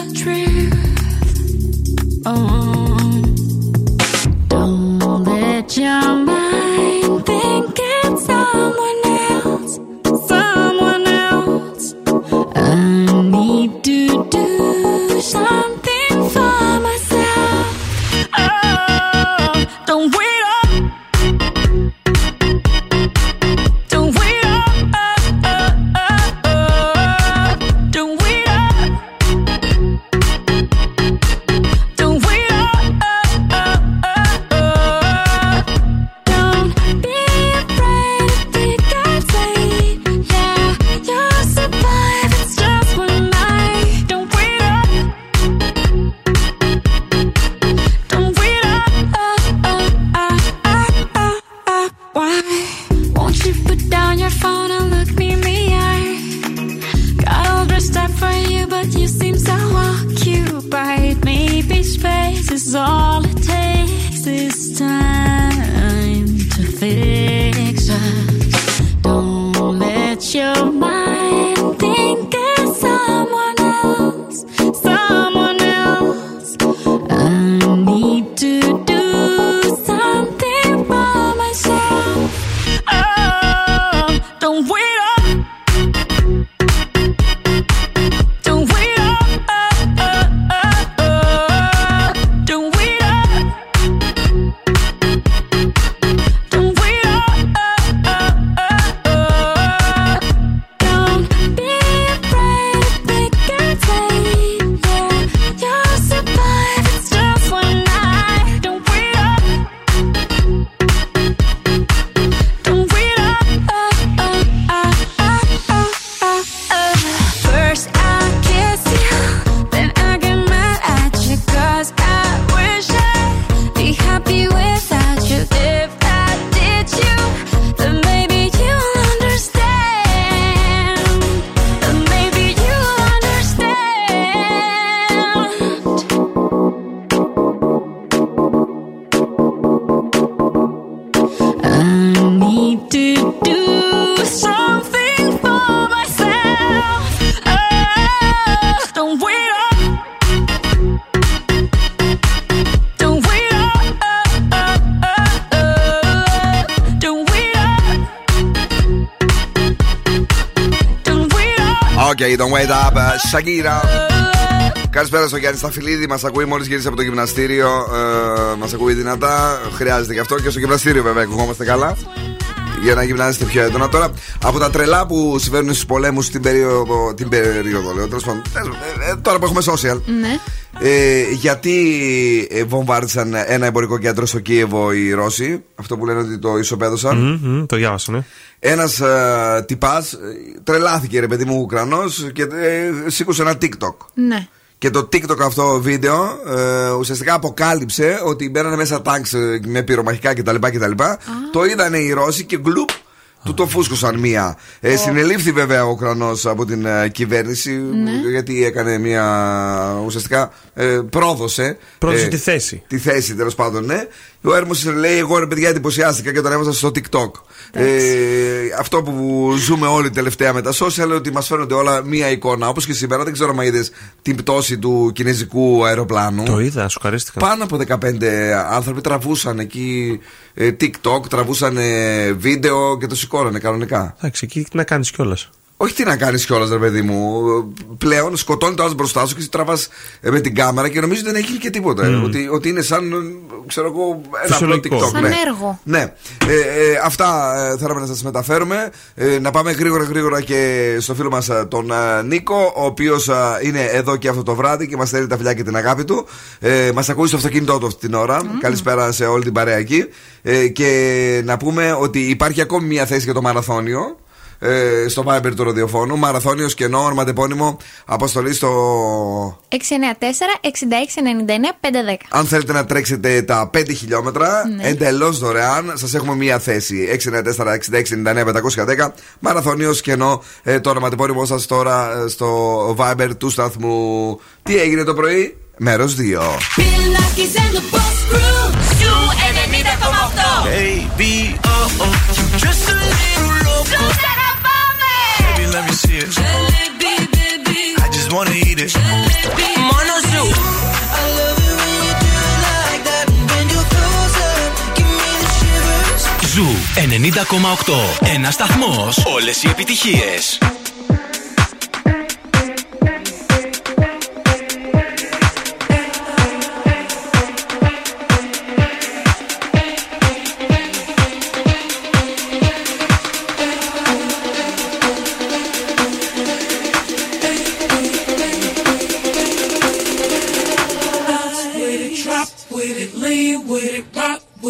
up, Σακύρα. Καλησπέρα στο Γιάννη Σταφυλίδη. Μας ακούει μόλις γύρισε από το γυμναστήριο. Ε, Μας ακούει δυνατά. Χρειάζεται γι' αυτό και στο γυμναστήριο βέβαια ακουγόμαστε καλά. Για να γυμνάζεστε πιο έντονα τώρα. Από τα τρελά που συμβαίνουν στους πολέμους την περίοδο. Την περίοδο, λέω. τέλος πάντων, ε, ε, τώρα που έχουμε social. Ναι. Ε, γιατί ε, βομβάρδισαν ένα εμπορικό κέντρο στο Κίεβο οι Ρώσοι. Αυτό που λένε ότι το ισοπαίδωσαν. Μμμ, μμμ, Το διάβασα, ναι. Ένας ε, τυπάς τρελάθηκε, ρε παιδί μου, Ουκρανός και ε, σήκωσε ένα TikTok. Ναι. Και το TikTok αυτό βίντεο ε, ουσιαστικά αποκάλυψε ότι μπαίνανε μέσα τάγκ με πυρομαχικά κτλ. κτλ. Το είδανε οι Ρώσοι και γκλουπ του το φούσκωσαν μία. Ε, συνελήφθη βέβαια ο Ουκρανός από την ε, κυβέρνηση Ναι. γιατί έκανε μία. ουσιαστικά ε, πρόδωσε. Πρόδωσε ε, τη θέση. Τη θέση τέλος πάντων, ναι. Ο Έρμος λέει: Εγώ ρε παιδιά εντυπωσιάστηκα και τον έβαζα στο TikTok. Ε, αυτό που ζούμε όλοι τελευταία με τα social ότι μας φαίνονται όλα μία εικόνα. Όπως και σήμερα, δεν ξέρω αν είδες την πτώση του κινέζικου αεροπλάνου. Το είδα, σου χαρίστηκα. Πάνω από 15 άνθρωποι τραβούσαν εκεί ε, TikTok, τραβούσαν ε, βίντεο και το σηκώνανε κανονικά. Εντάξει, εκεί τι να κάνεις κιόλας. Όχι τι να κάνεις κιόλας, ρε παιδί μου. Πλέον σκοτώνει το άλλο μπροστά σου και εσύ τραβάς με την κάμερα και νομίζω ότι δεν έχει και τίποτα. Μμμ. Ότι, ότι είναι σαν, ε, ξέρω εγώ, ένα απλό Φυσιολογικό. TikTok. Σαν ναι. έργο. Ναι. Ε, ε, αυτά ε, θέλαμε να σας μεταφέρουμε. Ε, να πάμε γρήγορα γρήγορα και στο φίλο μας τον ε, Νίκο, ο οποίος είναι εδώ και αυτό το βράδυ και μας στέλνει τα φιλιά και την αγάπη του. Ε, μας ακούει στο αυτοκίνητό του αυτή την ώρα. Καλησπέρα σε όλη την παρέα εκεί. Ε, και να πούμε ότι υπάρχει ακόμη μια θέση για το μαραθώνιο. Ε, στο Viber του ραδιοφώνου. Μαραθώνιο κενό, ορματεπώνυμο, αποστολή στο 694 6699 510. Αν θέλετε να τρέξετε τα 5 χιλιόμετρα, Ναι. εντελώς δωρεάν, σας έχουμε μία θέση. 694-6699-510. Μαραθωνίο κενό. Ε, το ονοματεπώνυμό σας τώρα ε, στο Viber του σταθμού. Τι έγινε το πρωί, μέρος 2. Πιλάκης let me see it. Jalebi, baby. I just wanna eat it. Μόνο ζου. I love it when you do it like that. When you're closer, give me the shivers. Ζου 90,8. Ένα σταθμό. Όλε οι επιτυχίε.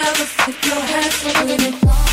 ever flip your head for winning.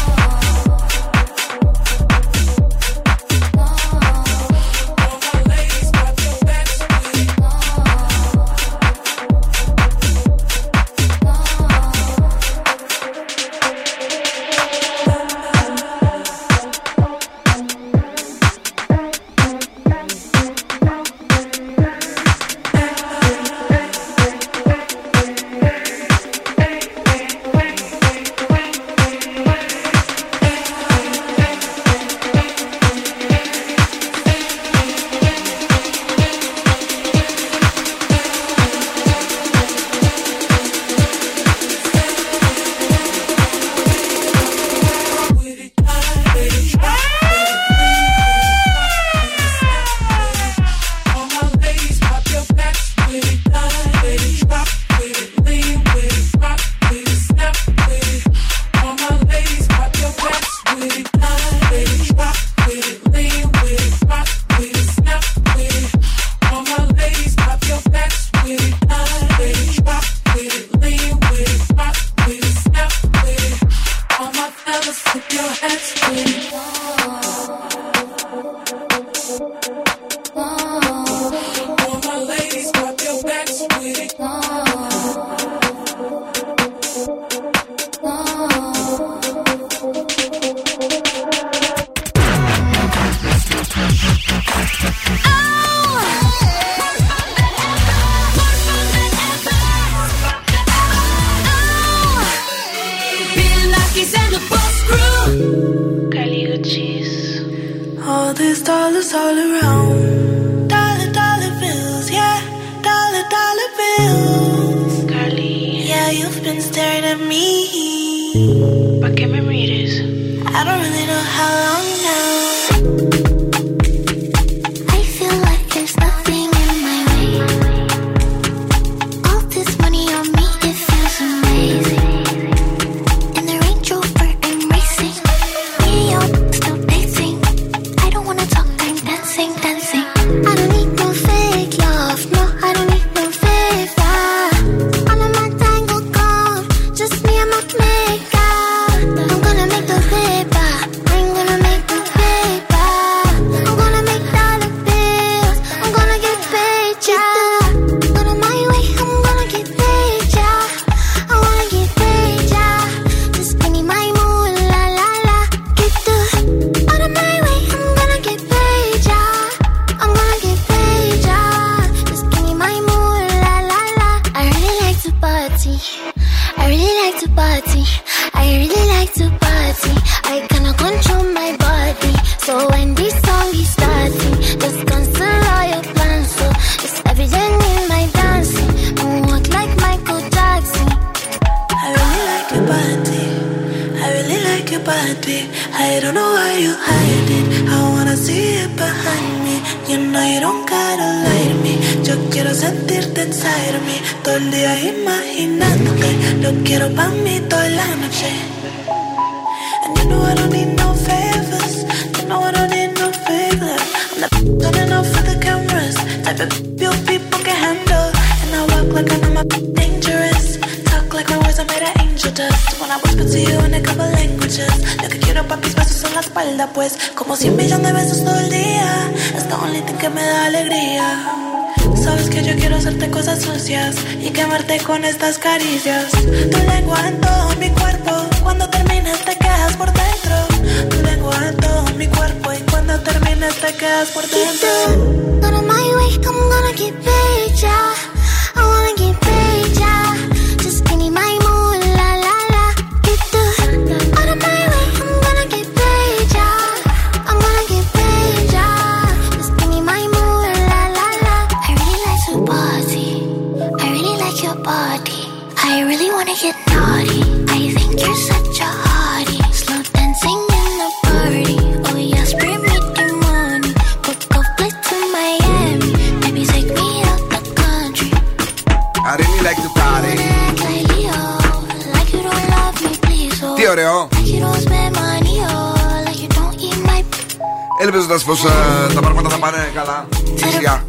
Ελπίζοντα πω τα πράγματα θα πάνε καλά. Σιγά.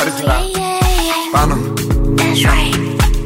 Αριστερά. Πάνω. That's right.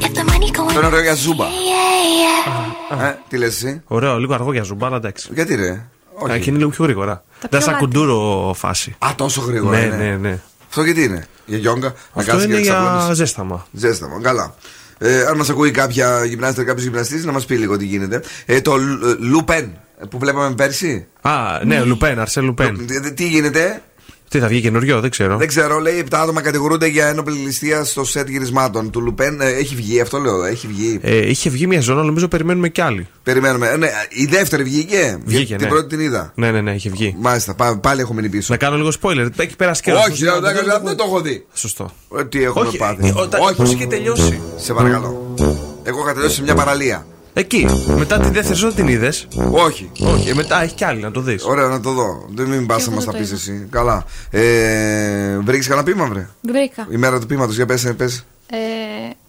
If the money going Το είναι ωραίο για ζούμπα. Yeah, yeah. Ε, τι λες εσύ; Ωραίο, λίγο αργό για ζουμπά, αλλά εντάξει. Γιατί ρε; Όχι. Εκεί είναι λίγο πιο γρήγορα. Δεν σαν κουντούρο φάση. Α, τόσο γρήγορα. Ναι, είναι. ναι, ναι. Αυτό γιατί είναι; Για γιόγκα. Να Αυτό κάτσεις και είναι να για ξαπλώνεις. ζέσταμα. Ζέσταμα, καλά. Ε, αν μας ακούει κάποια γυμνάστρια, κάποιος γυμναστής, να μας πει λίγο τι γίνεται. Ε, το Λου- ε, Λουπέν που βλέπαμε πέρσι. Α, ναι, Λουπέν, Αρσέ Λουπέν. Ε, Τι γίνεται; Τι θα βγει καινούριο, δεν ξέρω. Δεν ξέρω, λέει 7 άτομα κατηγορούνται για ένοπλη ληστεία στο σετ γυρισμάτων του Λουπέν. Ε, έχει βγει, αυτό λέω, έχει βγει. Ε, είχε βγει μια ζώνη, νομίζω περιμένουμε κι άλλη. Περιμένουμε. Ε, ναι, η δεύτερη βγήκε. Βγήκε, Την ναι. πρώτη την είδα. Ναι, ναι, ναι, είχε βγει. Μάλιστα, πά- πάλι έχω μείνει πίσω. Να κάνω λίγο spoiler. Έχει περάσει καιρό. Όχι, δεν, δεν, δεν, δεν το έχω δει. Σωστό. Ε, Τι έχουμε Όχι, πάθει. ε, όταν- Όχι, πώς είχε τελειώσει; Σε παρακαλώ. Εγώ είχα τελειώσει σε μια παραλία. Εκεί. Μετά τη δεύτερη ζώνη την είδες; Όχι. Όχι, ε, μετά έχει κι άλλη να το δεις. Ωραία, να το δω. Δεν μην πας να μας τα πεις εσύ. Καλά. Ε, Βρήκες κανένα πείμα, βρε; Βρήκα. Η μέρα του πείματος, για πες, πες. Ε,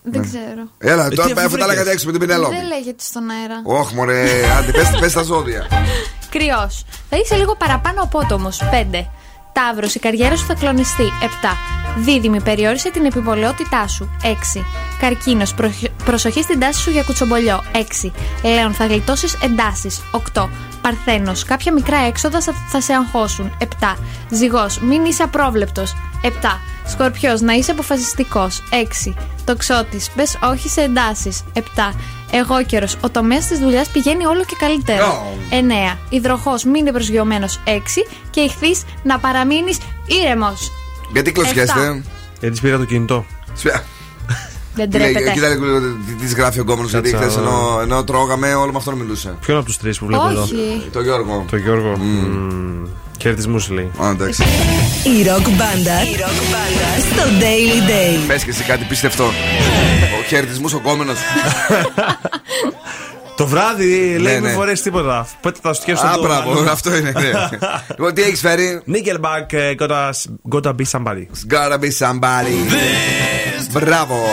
δεν ξέρω. Έλα, τι τώρα αφού αφού τα λέγατε βρήκες; έξω με την Πινελόπη. Δεν λέγεται στον αέρα. Όχι, μωρέ, άντε, πες, πες τα ζώδια. Κρυός. Θα είσαι λίγο παραπάνω απότομος. 5. Ταύρο, η καριέρα σου θα κλονιστεί. 7. Δίδυμη, περιόρισε την επιβολαιότητά σου. 6. Καρκίνος, προσοχή στην τάση σου για κουτσομπολιό. 6. Λέων, θα γλιτώσεις εντάσεις. 8. Παρθένος, κάποια μικρά έξοδα θα, θα σε αγχώσουν. 7. Ζυγός, μην είσαι απρόβλεπτος. 7. Σκορπιός, να είσαι αποφασιστικός. 6. Τοξότης, πες όχι σε εντάσεις. 7. Εγώ καιρο, ο τομέας της δουλειάς πηγαίνει όλο και καλύτερο. 9. Υδροχός, μην είναι προσγειωμένος. 6. Και ηχθείς, να παραμείνεις ήρεμος. Γιατί κλωτσιέστε. Γιατί πήρα το κινητό. Δεν Τι λέει, τρέπεται. Κοίτα λίγο τι της γράφει ο κόμμα γιατί Κάτσα, χθες ενώ, ενώ τρώγαμε όλο με αυτόν μιλούσε. Ποιον από τους τρεις που βλέπω εδώ; Όχι. Το Γιώργο. Το Γιώργο. Mm. Χαιρετισμού λέει. Α, εντάξει. Η ροκ μπάντα στο Daily Day. Πες και εσύ κάτι πιστευτό. Ο χαιρετισμό ο κόμενο. Το βράδυ λέει Ναι, μην ναι. φορέσεις τίποτα. Πότε τα στιέ στο Α, τόπο, μπράβο, μάλλον. αυτό είναι. ναι. Λοιπόν, τι έχεις φέρει. Nickelback, ε, gotta, gotta be somebody. Gotta be somebody. Μπράβο.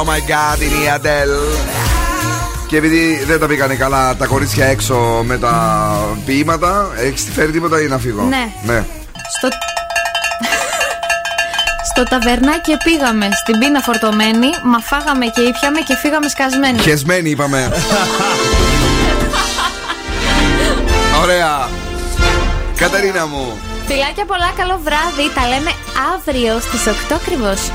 Oh my god είναι η Adele. Και επειδή δεν τα πήγανε καλά τα κορίτσια έξω με τα ποίηματα, έχεις φέρει τίποτα ή να φύγω; Ναι. ναι. Στο... Στο ταβερνάκι πήγαμε στην πίνα φορτωμένη, μα φάγαμε και ήπιαμε και φύγαμε σκασμένοι. Χεσμένοι είπαμε. Ωραία. Καταρίνα μου. Φιλάκια πολλά, καλό βράδυ. Τα λέμε αύριο στις 8 ακριβώς.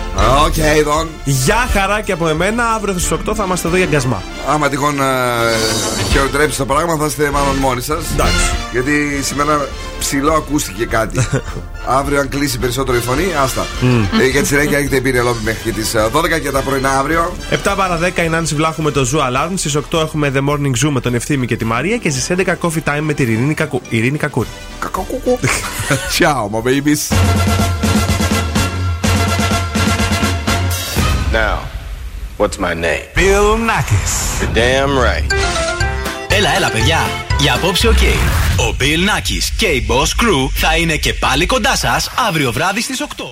OK, okay, Γεια χαρά και από εμένα. Αύριο στις 8 θα είμαστε εδώ για γκασμά. Άμα τυχόν ε, χειροτερέψει το πράγμα, θα είστε μάλλον μόνοι σας. Γιατί σήμερα ψιλοακούστηκε κάτι. αύριο, αν κλείσει περισσότερο η φωνή, άστα. Ε, για τη συνέχεια έχετε πει ρελόμπι μέχρι και τι 12 και τα πρωινά αύριο. 7 παρά 10 η Νάνση Βλάχου με το Zoo Alarm. Στις 8 έχουμε The Morning Zoo με τον Ευθύμη και τη Μαρία. Και στις 11 Coffee Time με την Ειρήνη, Κακου... Ειρήνη Κακούρη. Ciao, my babies. What's my name? Bill Nakis. You're damn right. Έλα, έλα, παιδιά. Για απόψε, οκ. Ο Bill Nakis και η Boss Crew θα είναι και πάλι κοντά σας αύριο βράδυ στις 8.